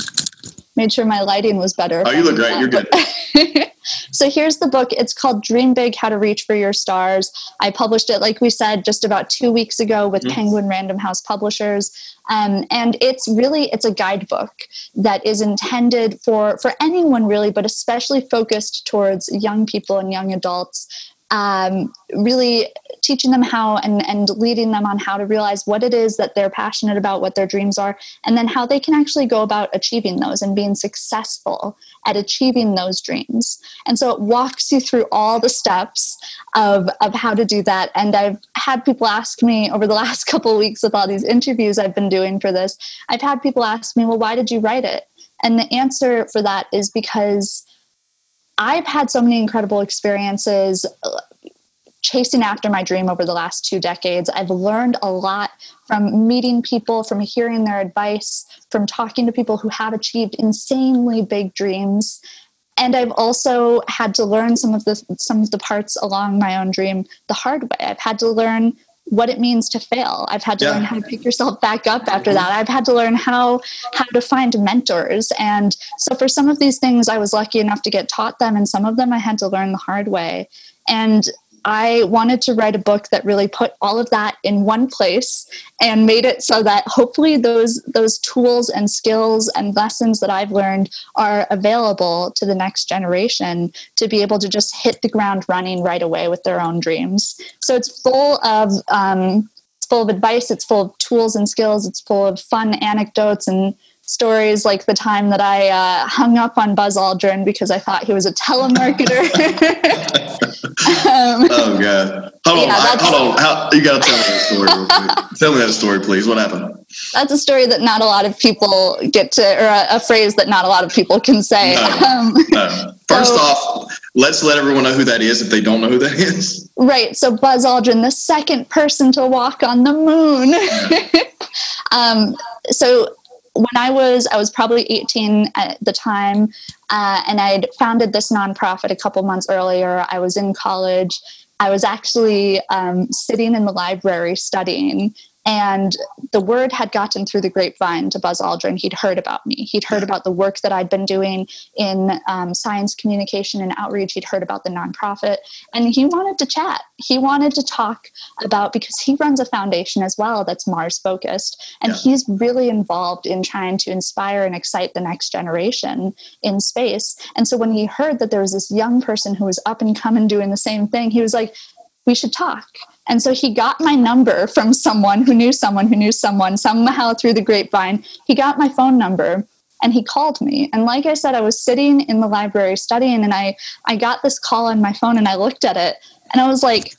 made sure my lighting was better. Oh, you look great. You're good. so here's the book. It's called Dream Big How to Reach for Your Stars. I published it, like we said, just about two weeks ago with mm-hmm. Penguin Random House Publishers. Um, and it's really it's a guidebook that is intended for for anyone really but especially focused towards young people and young adults um, really teaching them how and, and leading them on how to realize what it is that they're passionate about, what their dreams are, and then how they can actually go about achieving those and being successful at achieving those dreams. And so it walks you through all the steps of, of how to do that. And I've had people ask me over the last couple weeks with all these interviews I've been doing for this, I've had people ask me, well, why did you write it? And the answer for that is because I've had so many incredible experiences uh, chasing after my dream over the last two decades. I've learned a lot from meeting people, from hearing their advice, from talking to people who have achieved insanely big dreams. And I've also had to learn some of the some of the parts along my own dream the hard way. I've had to learn what it means to fail. I've had to yeah. learn how to pick yourself back up after mm-hmm. that. I've had to learn how how to find mentors. And so for some of these things I was lucky enough to get taught them and some of them I had to learn the hard way. And I wanted to write a book that really put all of that in one place and made it so that hopefully those those tools and skills and lessons that I've learned are available to the next generation to be able to just hit the ground running right away with their own dreams. So it's full of um, it's full of advice. It's full of tools and skills. It's full of fun anecdotes and stories like the time that I uh, hung up on Buzz Aldrin because I thought he was a telemarketer. um, oh god! Hold on, yeah, I, hold on. How, you got to tell me that story. tell me that story, please. What happened? That's a story that not a lot of people get to, or a, a phrase that not a lot of people can say. No, um, no. First so, off, let's let everyone know who that is if they don't know who that is. Right. So Buzz Aldrin, the second person to walk on the moon. um, so when I was, I was probably 18 at the time, uh, and I'd founded this nonprofit a couple months earlier. I was in college. I was actually um, sitting in the library studying, and the word had gotten through the grapevine to Buzz Aldrin. He'd heard about me. He'd heard about the work that I'd been doing in um, science communication and outreach. He'd heard about the nonprofit, and he wanted to chat. He wanted to talk about because he runs a foundation as well that's Mars focused, and yeah. he's really involved in trying to inspire and excite the next generation in space. And so when he heard that there was this young person who was up and coming doing the same thing, he was like, "We should talk." And so he got my number from someone who knew someone who knew someone, somehow through the grapevine. He got my phone number and he called me. And like I said, I was sitting in the library studying and I, I got this call on my phone and I looked at it and I was like,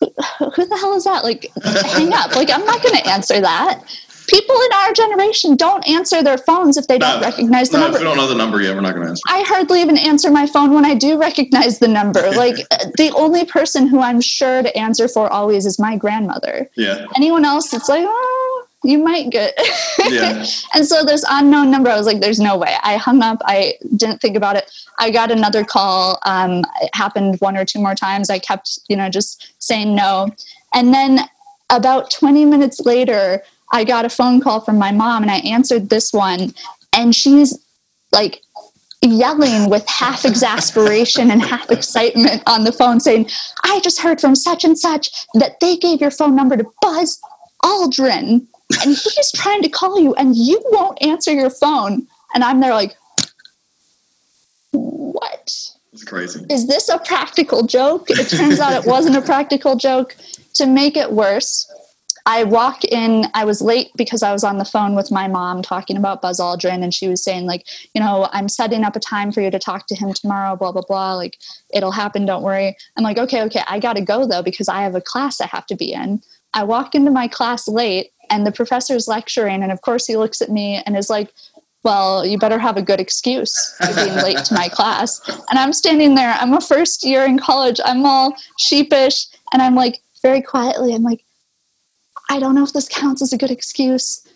who the hell is that? Like, hang up. Like, I'm not going to answer that people in our generation don't answer their phones if they don't recognize the no, number. If we don't know the number yet, we're not going to answer. I hardly even answer my phone when I do recognize the number. Like the only person who I'm sure to answer for always is my grandmother. Yeah. Anyone else, it's like, oh, you might get. yeah. and so this unknown number, I was like, there's no way. I hung up. I didn't think about it. I got another call. Um, it happened one or two more times. I kept, you know, just saying no. And then about 20 minutes later, I got a phone call from my mom and I answered this one, and she's like yelling with half exasperation and half excitement on the phone saying, I just heard from such and such that they gave your phone number to Buzz Aldrin and he's trying to call you and you won't answer your phone. And I'm there like, what? It's crazy. Is this a practical joke? It turns out it wasn't a practical joke. To make it worse, I walk in, I was late because I was on the phone with my mom talking about Buzz Aldrin, and she was saying, like, you know, I'm setting up a time for you to talk to him tomorrow, blah, blah, blah. Like, it'll happen, don't worry. I'm like, okay, okay, I gotta go though, because I have a class I have to be in. I walk into my class late, and the professor's lecturing, and of course, he looks at me and is like, well, you better have a good excuse for being late to my class. And I'm standing there, I'm a first year in college, I'm all sheepish, and I'm like, very quietly, I'm like, I don't know if this counts as a good excuse,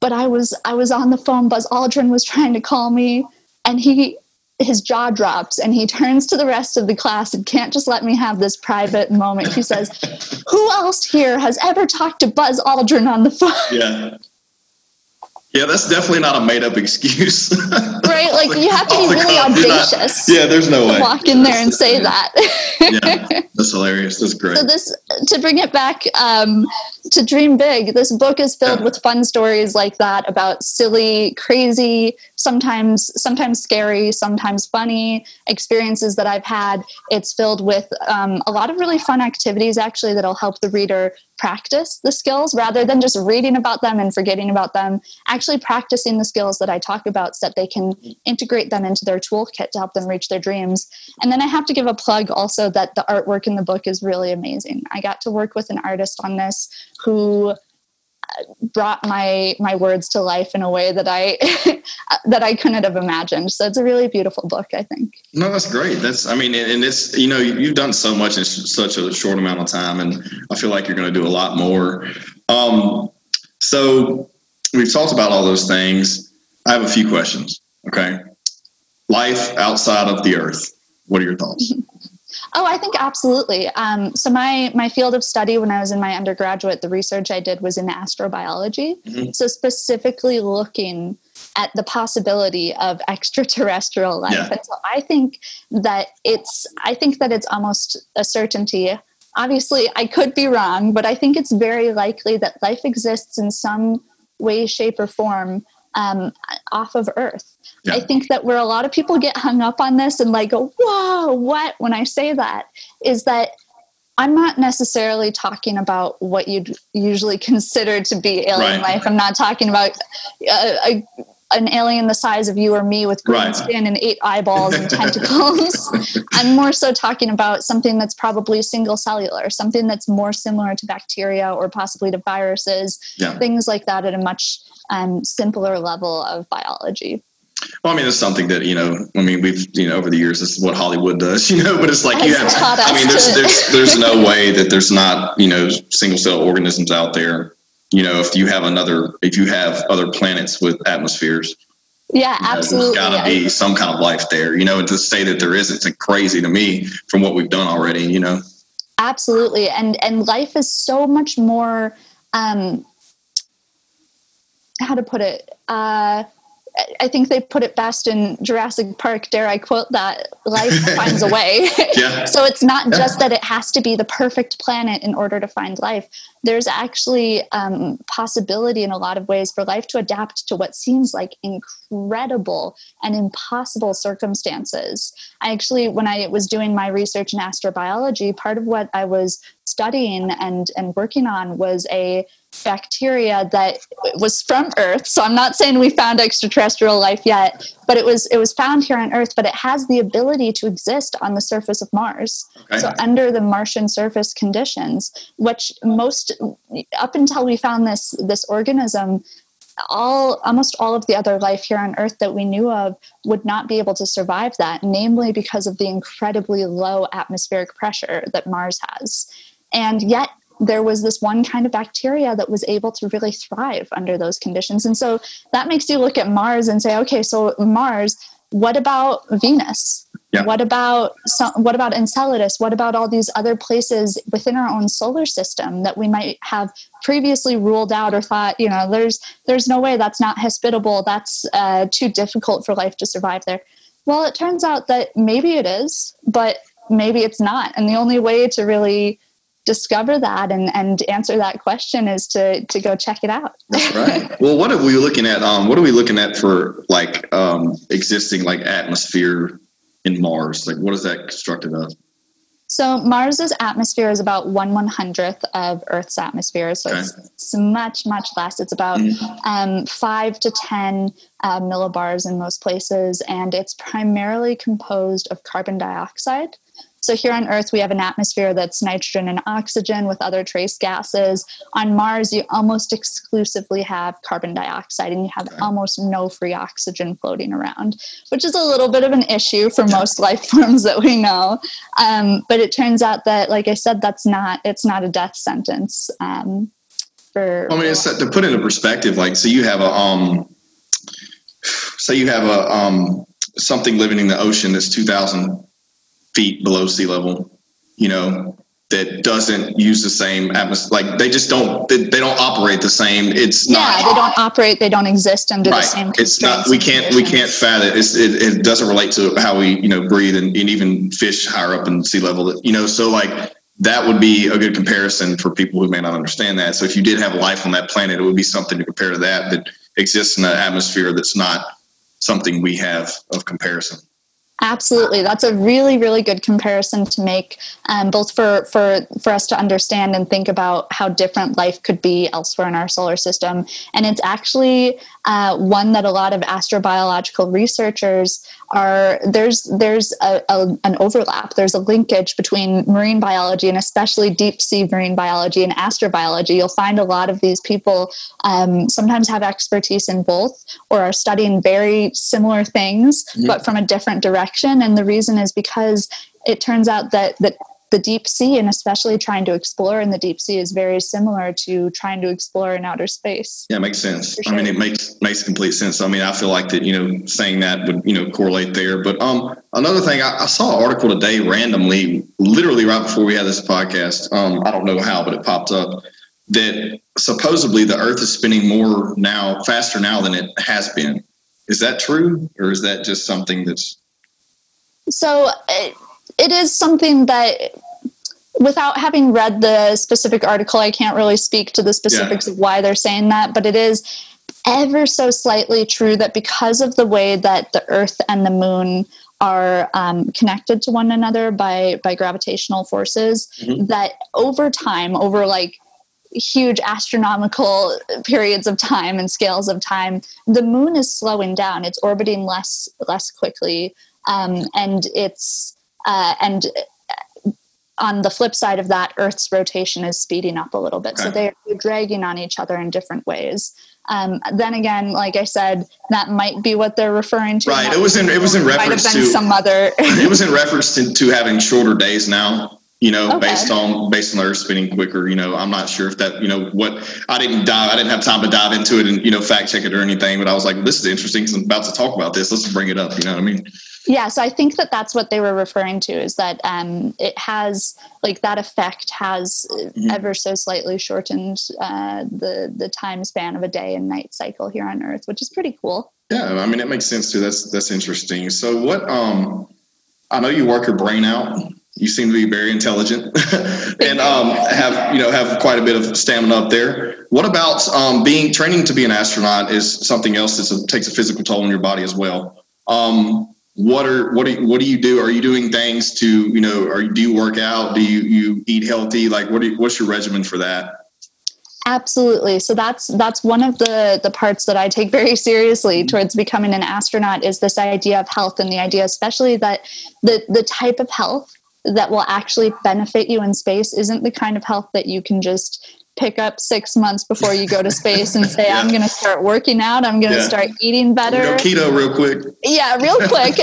but I was I was on the phone. Buzz Aldrin was trying to call me, and he his jaw drops and he turns to the rest of the class and can't just let me have this private moment. He says, "Who else here has ever talked to Buzz Aldrin on the phone?" Yeah. Yeah, that's definitely not a made up excuse. right? Like you have to be really audacious. Not, yeah, there's no way. Walk in there and say that. yeah, that's hilarious. That's great. So this to bring it back um, to dream big. This book is filled yeah. with fun stories like that about silly, crazy, sometimes sometimes scary, sometimes funny experiences that I've had. It's filled with um, a lot of really fun activities actually that'll help the reader practice the skills rather than just reading about them and forgetting about them. Actually practicing the skills that i talk about so that they can integrate them into their toolkit to help them reach their dreams. And then i have to give a plug also that the artwork in the book is really amazing. I got to work with an artist on this who brought my my words to life in a way that I that I couldn't have imagined. So it's a really beautiful book, I think. No, that's great. That's I mean, and it's you know you've done so much in such a short amount of time, and I feel like you're going to do a lot more. Um, so we've talked about all those things. I have a few questions. Okay, life outside of the Earth. What are your thoughts? Oh, I think absolutely. Um, so my my field of study when I was in my undergraduate, the research I did was in astrobiology. Mm-hmm. So specifically looking at the possibility of extraterrestrial life. Yeah. And so I think that it's I think that it's almost a certainty. Obviously, I could be wrong, but I think it's very likely that life exists in some way, shape, or form um, off of Earth. Yeah. I think that where a lot of people get hung up on this and like go, whoa, what? When I say that, is that I'm not necessarily talking about what you'd usually consider to be alien right. life. I'm not talking about a, a, an alien the size of you or me with green right. skin and eight eyeballs and tentacles. I'm more so talking about something that's probably single cellular, something that's more similar to bacteria or possibly to viruses, yeah. things like that at a much um, simpler level of biology. Well, I mean, it's something that you know. I mean, we've you know over the years, this is what Hollywood does, you know. But it's like you have. I mean, there's there's there's no way that there's not you know single cell organisms out there. You know, if you have another, if you have other planets with atmospheres, yeah, you know, absolutely. There's got to be some kind of life there, you know. And to say that there isn't, it's crazy to me from what we've done already, you know. Absolutely, and and life is so much more. Um, how to put it? Uh, I think they put it best in Jurassic Park. Dare I quote that? Life finds a way. yeah. so it's not just that it has to be the perfect planet in order to find life. There's actually um, possibility in a lot of ways for life to adapt to what seems like incredible and impossible circumstances. I actually, when I was doing my research in astrobiology, part of what I was studying and and working on was a bacteria that was from Earth. So I'm not saying we found extraterrestrial life yet, but it was it was found here on Earth. But it has the ability to exist on the surface of Mars. Okay. So under the Martian surface conditions, which most up until we found this this organism. All almost all of the other life here on Earth that we knew of would not be able to survive that, namely because of the incredibly low atmospheric pressure that Mars has. And yet, there was this one kind of bacteria that was able to really thrive under those conditions. And so that makes you look at Mars and say, okay, so Mars, what about Venus? Yeah. What about some, what about Enceladus? What about all these other places within our own solar system that we might have previously ruled out or thought, you know, there's there's no way that's not hospitable. That's uh, too difficult for life to survive there. Well, it turns out that maybe it is, but maybe it's not. And the only way to really discover that and, and answer that question is to to go check it out. That's right. well, what are we looking at? Um, what are we looking at for like um, existing like atmosphere in Mars? Like, what is that constructed of? So Mars's atmosphere is about one one hundredth of Earth's atmosphere, so okay. it's, it's, much much less. It's about mm-hmm. um, five to ten uh, millibars in most places, and it's primarily composed of carbon dioxide. So here on Earth, we have an atmosphere that's nitrogen and oxygen with other trace gases. On Mars, you almost exclusively have carbon dioxide and you have okay. almost no free oxygen floating around, which is a little bit of an issue for most life forms that we know. Um, but it turns out that, like I said, that's not, it's not a death sentence. Um, for, I mean, it's to put it in perspective, like, so you have a, um, say you have a, um, something living in the ocean that's 2000 feet below sea level, you know, that doesn't use the same atmosphere. Like they just don't they, they don't operate the same. It's yeah, not. they don't operate. They don't exist under the same. It's not. We can't. We can't fathom it. It's, it. It doesn't relate to how we you know breathe and, and even fish higher up in sea level. You know, so like that would be a good comparison for people who may not understand that. So if you did have life on that planet, it would be something to compare to that that exists in an atmosphere that's not something we have of comparison. Absolutely, that's a really, really good comparison to make, um, both for for for us to understand and think about how different life could be elsewhere in our solar system. And it's actually uh, one that a lot of astrobiological researchers are there's there's a, a, an overlap there's a linkage between marine biology and especially deep sea marine biology and astrobiology you'll find a lot of these people um, sometimes have expertise in both or are studying very similar things mm-hmm. but from a different direction and the reason is because it turns out that that the deep sea and especially trying to explore in the deep sea is very similar to trying to explore in outer space. Yeah it makes sense. Sure. i mean it makes makes complete sense. I mean i feel like that you know saying that would you know correlate there. But um another thing i, I saw an article today randomly literally right before we had this podcast um i don't know how but it popped up that supposedly the earth is spinning more now faster now than it has been. Is that true or is that just something that's so it, it is something that without having read the specific article, I can't really speak to the specifics yeah. of why they're saying that, but it is ever so slightly true that because of the way that the Earth and the Moon are um, connected to one another by by gravitational forces, mm-hmm. that over time, over like huge astronomical periods of time and scales of time, the Moon is slowing down. It's orbiting less less quickly, um, and it's uh, and on the flip side of that, Earth's rotation is speeding up a little bit. Okay. So they're dragging on each other in different ways. Um, then again, like I said, that might be what they're referring to. Right. It was in it was in reference to some other. it was in reference to, to having shorter days now. You know, okay. based on based on Earth spinning quicker. You know, I'm not sure if that. You know, what I didn't dive. I didn't have time to dive into it and you know fact check it or anything. But I was like, this is interesting because I'm about to talk about this. Let's bring it up. You know what I mean? Yeah, so I think that that's what they were referring to is that um, it has like that effect has mm-hmm. ever so slightly shortened uh, the the time span of a day and night cycle here on Earth, which is pretty cool. Yeah, I mean it makes sense too. That's that's interesting. So what? Um, I know you work your brain out. You seem to be very intelligent and um, have you know have quite a bit of stamina up there. What about um, being training to be an astronaut? Is something else that takes a physical toll on your body as well. Um, what are what do you, what do you do? Are you doing things to you know? Are do you work out? Do you you eat healthy? Like what you, what's your regimen for that? Absolutely. So that's that's one of the the parts that I take very seriously mm-hmm. towards becoming an astronaut is this idea of health and the idea especially that the the type of health that will actually benefit you in space isn't the kind of health that you can just pick up six months before you go to space and say, yeah. I'm going to start working out. I'm going to yeah. start eating better. Go keto real quick. Yeah, real quick.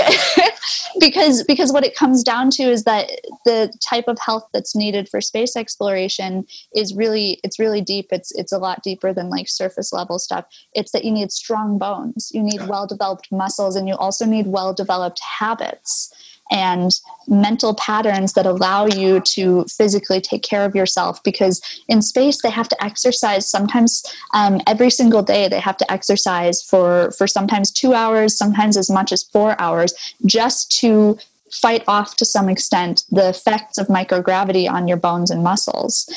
because, because what it comes down to is that the type of health that's needed for space exploration is really, it's really deep. It's, it's a lot deeper than like surface level stuff. It's that you need strong bones, you need well developed muscles, and you also need well developed habits and mental patterns that allow you to physically take care of yourself. Because in space they have to exercise sometimes um, every single day they have to exercise for for sometimes two hours sometimes as much as four hours just to fight off to some extent the effects of microgravity on your bones and muscles.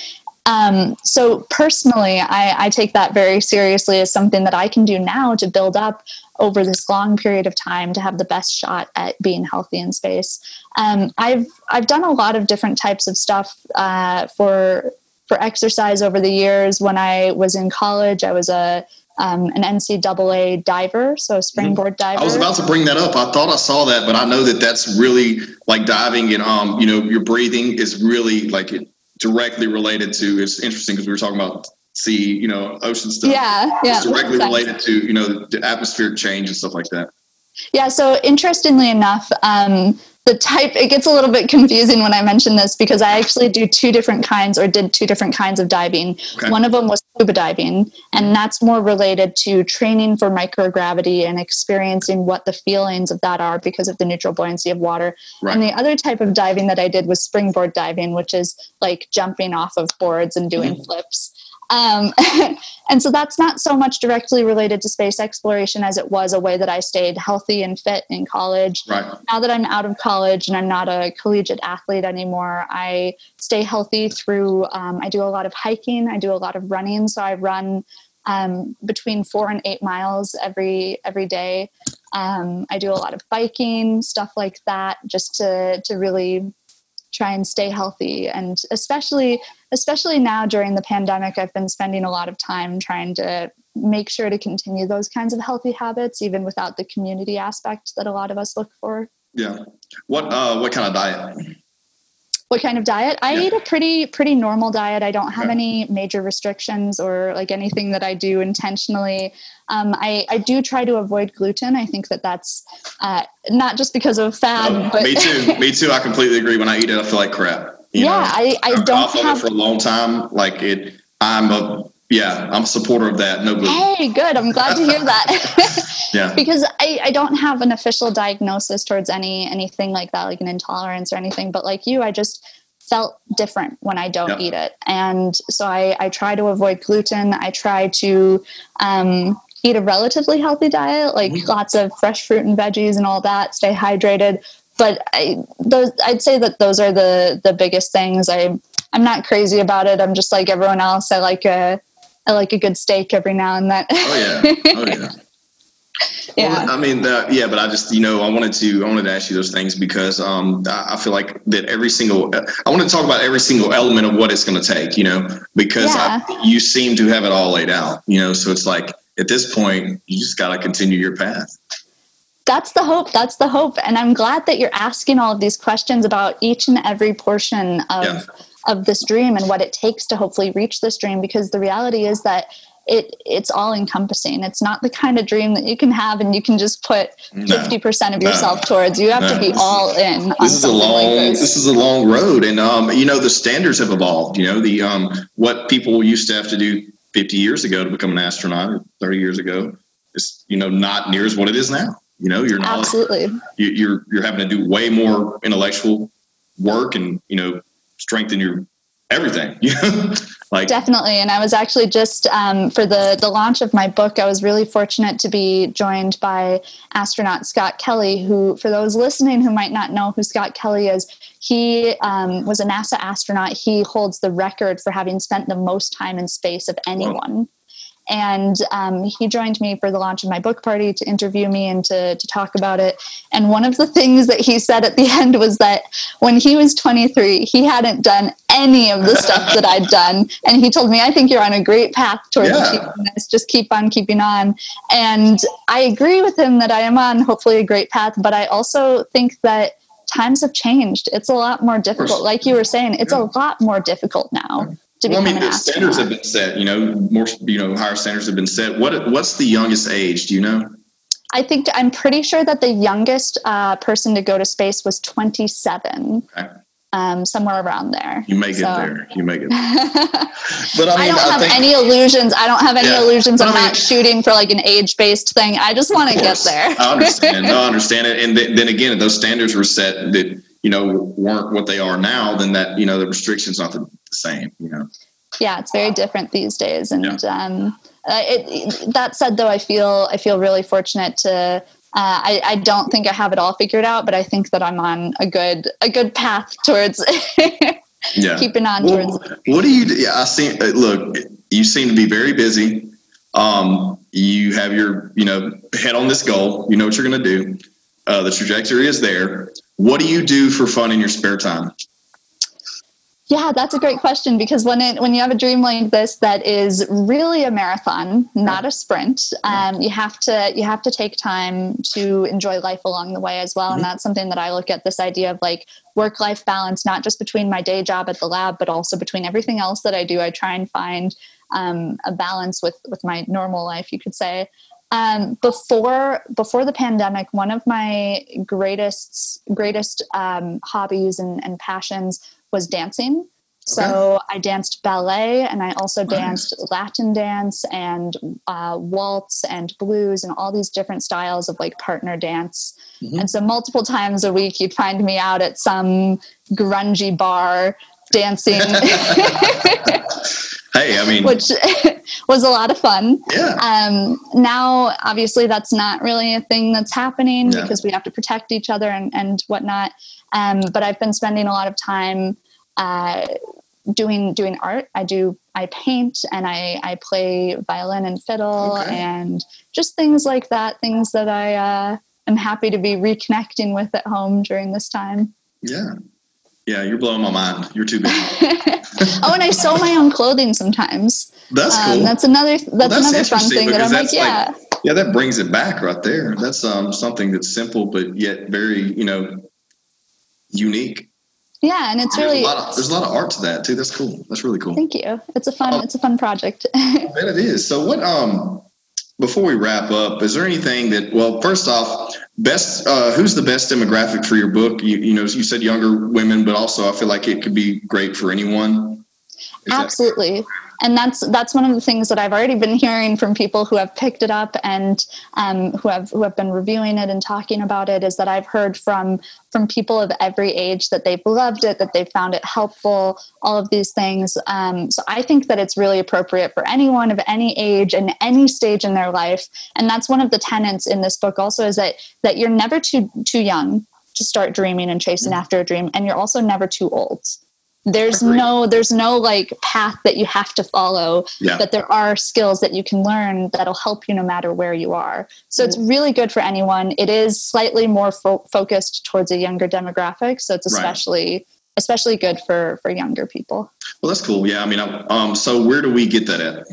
Um, so personally, I, I, take that very seriously as something that I can do now to build up over this long period of time to have the best shot at being healthy in space. Um, I've I've done a lot of different types of stuff uh, for for exercise over the years. When I was in college, I was a um, an NCAA diver, so a springboard diver. I was about to bring that up. I thought I saw that, but I know that that's really like diving and um, you know, your breathing is really like directly related to. It's interesting because we were talking about sea, you know, ocean stuff. Yeah, yeah. It's directly related to you know the atmospheric change and stuff like that. Yeah. So interestingly enough, um, the type it gets a little bit confusing when i mention this because i actually do two different kinds or did two different kinds of diving okay. one of them was scuba diving and that's more related to training for microgravity and experiencing what the feelings of that are because of the neutral buoyancy of water right. and the other type of diving that i did was springboard diving which is like jumping off of boards and doing mm-hmm. flips um, and so that's not so much directly related to space exploration as it was a way that I stayed healthy and fit in college. Right. Now that I'm out of college and I'm not a collegiate athlete anymore, I stay healthy through, um, I do a lot of hiking, I do a lot of running. So I run um, between four and eight miles every every day. Um, I do a lot of biking, stuff like that, just to to really try and stay healthy and especially especially now during the pandemic i've been spending a lot of time trying to make sure to continue those kinds of healthy habits even without the community aspect that a lot of us look for. Yeah. What uh what kind of diet? What kind of diet? I yeah. eat a pretty pretty normal diet. I don't have yeah. any major restrictions or like anything that i do intentionally. Um, I, I do try to avoid gluten. I think that that's uh, not just because of fad oh, but me too. Me too. I completely agree. When i eat it i feel like crap yeah know? i, I don't have... for a long time like it i'm a yeah i'm a supporter of that no gluten. Hey good i'm glad to hear that. Yeah. Because I, I don't have an official diagnosis towards any anything like that like an intolerance or anything but like you i just felt different when i don't eat it. And so I, I try to avoid gluten. I try to um, eat a relatively healthy diet like mm-hmm. lots of fresh fruit and veggies and all that stay hydrated but I, those i'd say that those are the the biggest things i i'm not crazy about it i'm just like everyone else i like a i like a good steak every now and then oh yeah oh yeah yeah. Well, I mean, uh, yeah, but I just, you know, I wanted to, I wanted to ask you those things because um, I feel like that every single, I want to talk about every single element of what it's going to take, you know, because yeah. I, you seem to have it all laid out, you know, so it's like at this point, you just got to continue your path. That's the hope. That's the hope. And I'm glad that you're asking all of these questions about each and every portion of, yeah. of this dream and what it takes to hopefully reach this dream, because the reality is that it it's all encompassing. It's not the kind of dream that you can have and you can just put 50% of yourself no, towards. You have no. to be all in. This is a long like this. this. is a long road, and um, you know the standards have evolved. You know the um, what people used to have to do fifty years ago to become an astronaut, or thirty years ago, is you know not near as what it is now. You know you're not absolutely you, you're you're having to do way more intellectual work and you know strengthen your everything. like definitely. And I was actually just um, for the the launch of my book. I was really fortunate to be joined by astronaut Scott Kelly, who, for those listening who might not know who Scott Kelly is, he um, was a NASA astronaut. He holds the record for having spent the most time in space of anyone. And um, he joined me for the launch of my book party to interview me and to, to talk about it. And one of the things that he said at the end was that when he was 23, he hadn't done any of the stuff that I'd done. And he told me, I think you're on a great path towards yeah. achieving this. Just keep on keeping on. And I agree with him that I am on hopefully a great path. But I also think that times have changed. It's a lot more difficult. Like you were saying, it's yeah. a lot more difficult now to well, I mean, the standards have been set. You know, more you know, higher standards have been set. What what's the youngest age? Do you know? I think I'm pretty sure that the youngest uh, person to go to space was 27. Okay. Um, somewhere around there. You may get so. there. You may get there. but I, mean, I don't I have think, any illusions. I don't have any yeah. illusions. I'm I mean, not shooting for like an age based thing. I just want to get there. I understand. I understand it. And th- then again, those standards were set that you know weren't what they are now. Then that you know the restrictions not the same. You know. Yeah, it's very different these days, and yeah. um, uh, it, that said, though, I feel I feel really fortunate to. Uh, I, I don't think I have it all figured out, but I think that I'm on a good a good path towards yeah. keeping on well, towards. What do you? Yeah, I see. Uh, look, you seem to be very busy. Um, you have your you know head on this goal. You know what you're going to do. Uh, the trajectory is there. What do you do for fun in your spare time? Yeah, that's a great question because when it when you have a dream like this that is really a marathon, not a sprint, um, you have to you have to take time to enjoy life along the way as well, and mm-hmm. that's something that I look at this idea of like work life balance, not just between my day job at the lab, but also between everything else that I do. I try and find um, a balance with with my normal life, you could say. Um, before before the pandemic, one of my greatest greatest um, hobbies and, and passions was dancing. So I danced ballet and I also danced Latin dance and uh, waltz and blues and all these different styles of like partner dance. Mhm. And so multiple times a week you'd find me out at some grungy bar dancing, Hey, I mean, which was a lot of fun. yeah, Um, now, obviously, that's not really a thing that's happening Yeah. because we have to protect each other and, and whatnot. Um, but I've been spending a lot of time uh, doing doing art. I do I paint and I I play violin and fiddle Okay. and just things like that. Things that I uh, am happy to be reconnecting with at home during this time. yeah, yeah. You're blowing my mind. You're too big. oh, and I sew my own clothing sometimes. That's Um, cool. that's another that's, that's another fun thing that I'm like, yeah. like- yeah, that brings it back right there. That's um something that's simple but yet very you know unique. yeah, and it's There's really a lot of, there's a lot of art to that too. That's cool. That's really cool. Thank you. It's a fun. Oh. It's a fun project. I bet it is. So what um before we wrap up, is there anything that well, first off, best uh who's the best demographic for your book? You you know, you said younger women, but also I feel like it could be great for anyone. Is that- Absolutely. And that's that's one of the things that I've already been hearing from people who have picked it up and um, who have who have been reviewing it and talking about it is that I've heard from from people of every age that they've loved it, that they've found it helpful, all of these things. Um, so I think that it's really appropriate for anyone of any age and any stage in their life. And that's one of the tenets in this book also is that that you're never too too young to start dreaming and chasing after a dream, and you're also never too old there's Agreed. no there's no like path that you have to follow Yeah. but there are skills that you can learn that'll help you no matter where you are so it's really good for anyone it is slightly more fo- focused towards a younger demographic so it's Right. especially especially good for for younger people Well, that's cool. Yeah, I mean, I, um, so where do we get that at?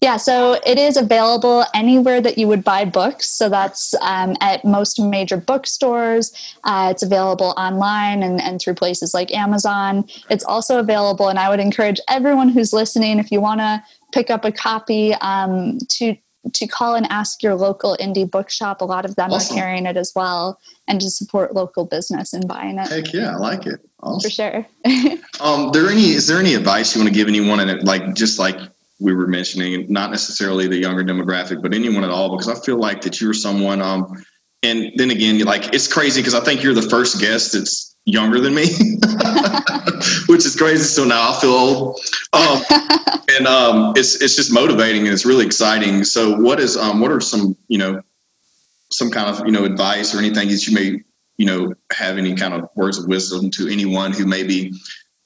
Yeah, so it is available anywhere that you would buy books. So that's um, at most major bookstores. Uh, it's available online and, and through places like Amazon. It's also available, and I would encourage everyone who's listening, if you want to pick up a copy, um, to to call and ask your local indie bookshop. A lot of them Awesome. are carrying it as well, and to support local business and buying it Heck yeah, I like it. for sure. Um, there any is there any advice you want to give anyone, and like just like we were mentioning, not necessarily the younger demographic, but anyone at all, because I feel like that you're someone. Um, and then again, like it's crazy because I think you're the first guest that's younger than me, which is crazy. So now I feel old. Um, and um, it's it's just motivating and it's really exciting. So what is um, what are some you know some kind of you know advice or anything that you may you know have any kind of words of wisdom to anyone who may be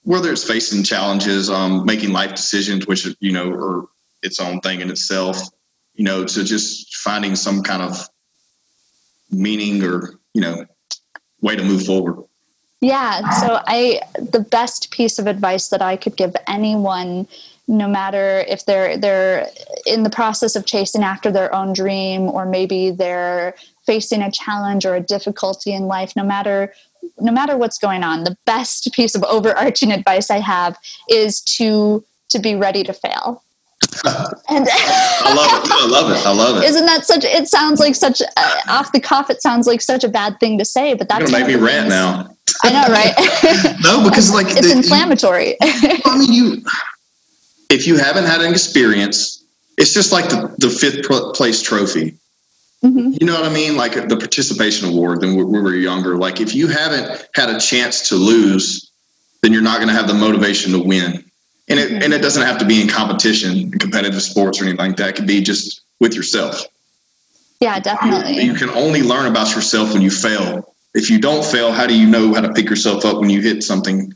whether it's facing challenges, um, making life decisions, which you know are its own thing in itself, you know, to just finding some kind of meaning or you know way to move forward. Yeah. So I the best piece of advice that I could give anyone, no matter if they're they're in the process of chasing after their own dream or maybe they're facing a challenge or a difficulty in life, no matter no matter what's going on, the best piece of overarching advice I have is to to be ready to fail. and I love it. I love it. I love it. isn't that such it sounds like such uh, off the cuff it sounds like such a bad thing to say but that's make me one of the rant now. i know right No, because like it's the- inflammatory I mean, you if you haven't had an experience, it's just like the, the fifth pl- place trophy. Mhm. You know what I mean? Like the participation award. Then when we were younger, like if you haven't had a chance to lose, then you're not going to have the motivation to win. And it and it doesn't have to be in competition, competitive sports or anything like that. It could be just with yourself. yeah definitely You can only learn about yourself when you fail. If you don't fail, how do you know how to pick yourself up when you hit something?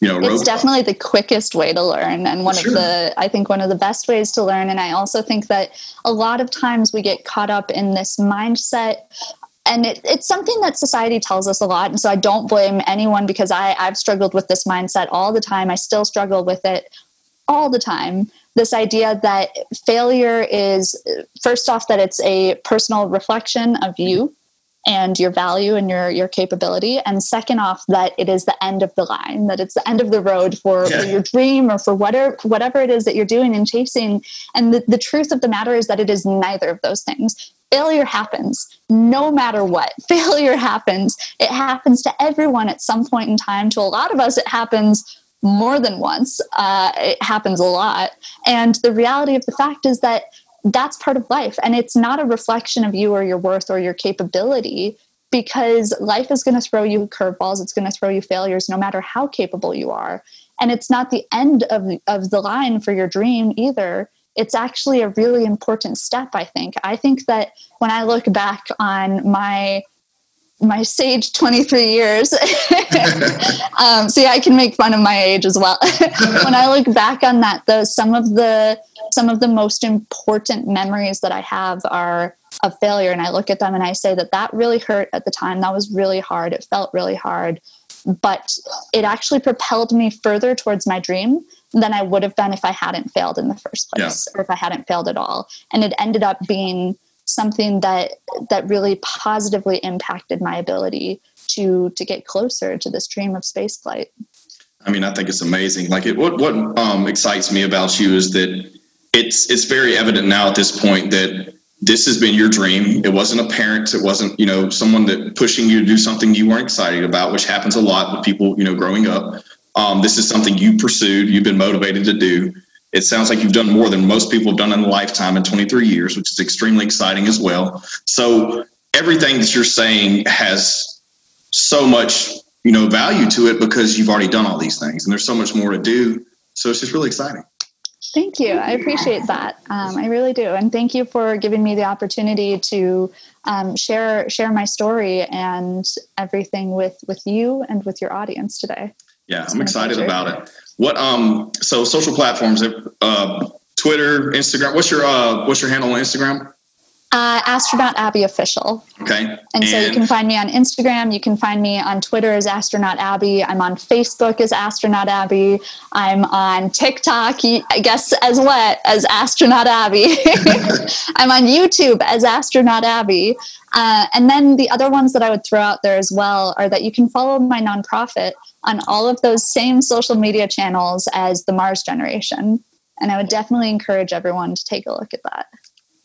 You know, it's definitely the quickest way to learn and one Sure. of the i think one of the best ways to learn. And i also think that a lot of times we get caught up in this mindset. And it, it's something that society tells us a lot. And so i don't blame anyone because I, i've struggled with this mindset all the time. I still struggle with it all the time. This idea that failure is first off that it's a personal reflection of mm-hmm. you and your value and your your capability. And second off that it is the end of the line that it's the end of the road for, yeah. for your dream or for whatever whatever it is that you're doing and chasing. And the, the truth of the matter is that it is neither of those things. Failure happens no matter what. Failure happens. It happens to everyone at some point in time. To a lot of us it happens more than once. Uh, it happens a lot. And the reality of the fact is that that's part of life. And it's not a reflection of you or your worth or your capability because life is going to throw you curveballs. It's going to throw you failures no matter how capable you are. And it's not the end of, of the line for your dream either. It's actually a really important step, I think. I think that when I look back on my my sage 23 years um, see i can make fun of my age as well when i look back on that though some of the some of the most important memories that I have are of failure. And I look at them and I say that that really hurt at the time. That was really hard. It felt really hard. But it actually propelled me further towards my dream than I would have done if I hadn't failed in the first place yeah. or if I hadn't failed at all. And it ended up being something that that really positively impacted my ability to to get closer to this dream of space flight. I mean, I think it's amazing. Like, it, what what um, excites me about you is that it's it's very evident now at this point that this has been your dream. It wasn't a parent. It wasn't, you know, someone that pushing you to do something you weren't excited about, which happens a lot with people, you know, growing up. Um, this is something you pursued. You've been motivated to do. It sounds like you've done more than most people have done in a lifetime in 23 years, which is extremely exciting as well. So everything that you're saying has so much, you know, value to it because you've already done all these things, and there's so much more to do. So it's just really exciting. Thank you. I appreciate that. Um, I really do, and thank you for giving me the opportunity to um, share share my story and everything with with you and with your audience today. Yeah, I'm excited about it. What um so social platforms, uh, Twitter, Instagram. What's your uh what's your handle on Instagram? Uh, astronaut Abby official. Okay. And, and, so you can find me on Instagram. You can find me on Twitter as astronaut Abby. I'm on Facebook as astronaut Abby. I'm on TikTok, I guess as what as astronaut Abby. I'm on YouTube as astronaut Abby. Uh, and then the other ones that I would throw out there as well are that you can follow my nonprofit on all of those same social media channels as the Mars Generation. And I would definitely encourage everyone to take a look at that.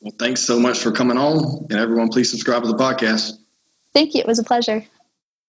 Well, thanks so much for coming on. And everyone, please subscribe to the podcast. Thank you. It was a pleasure.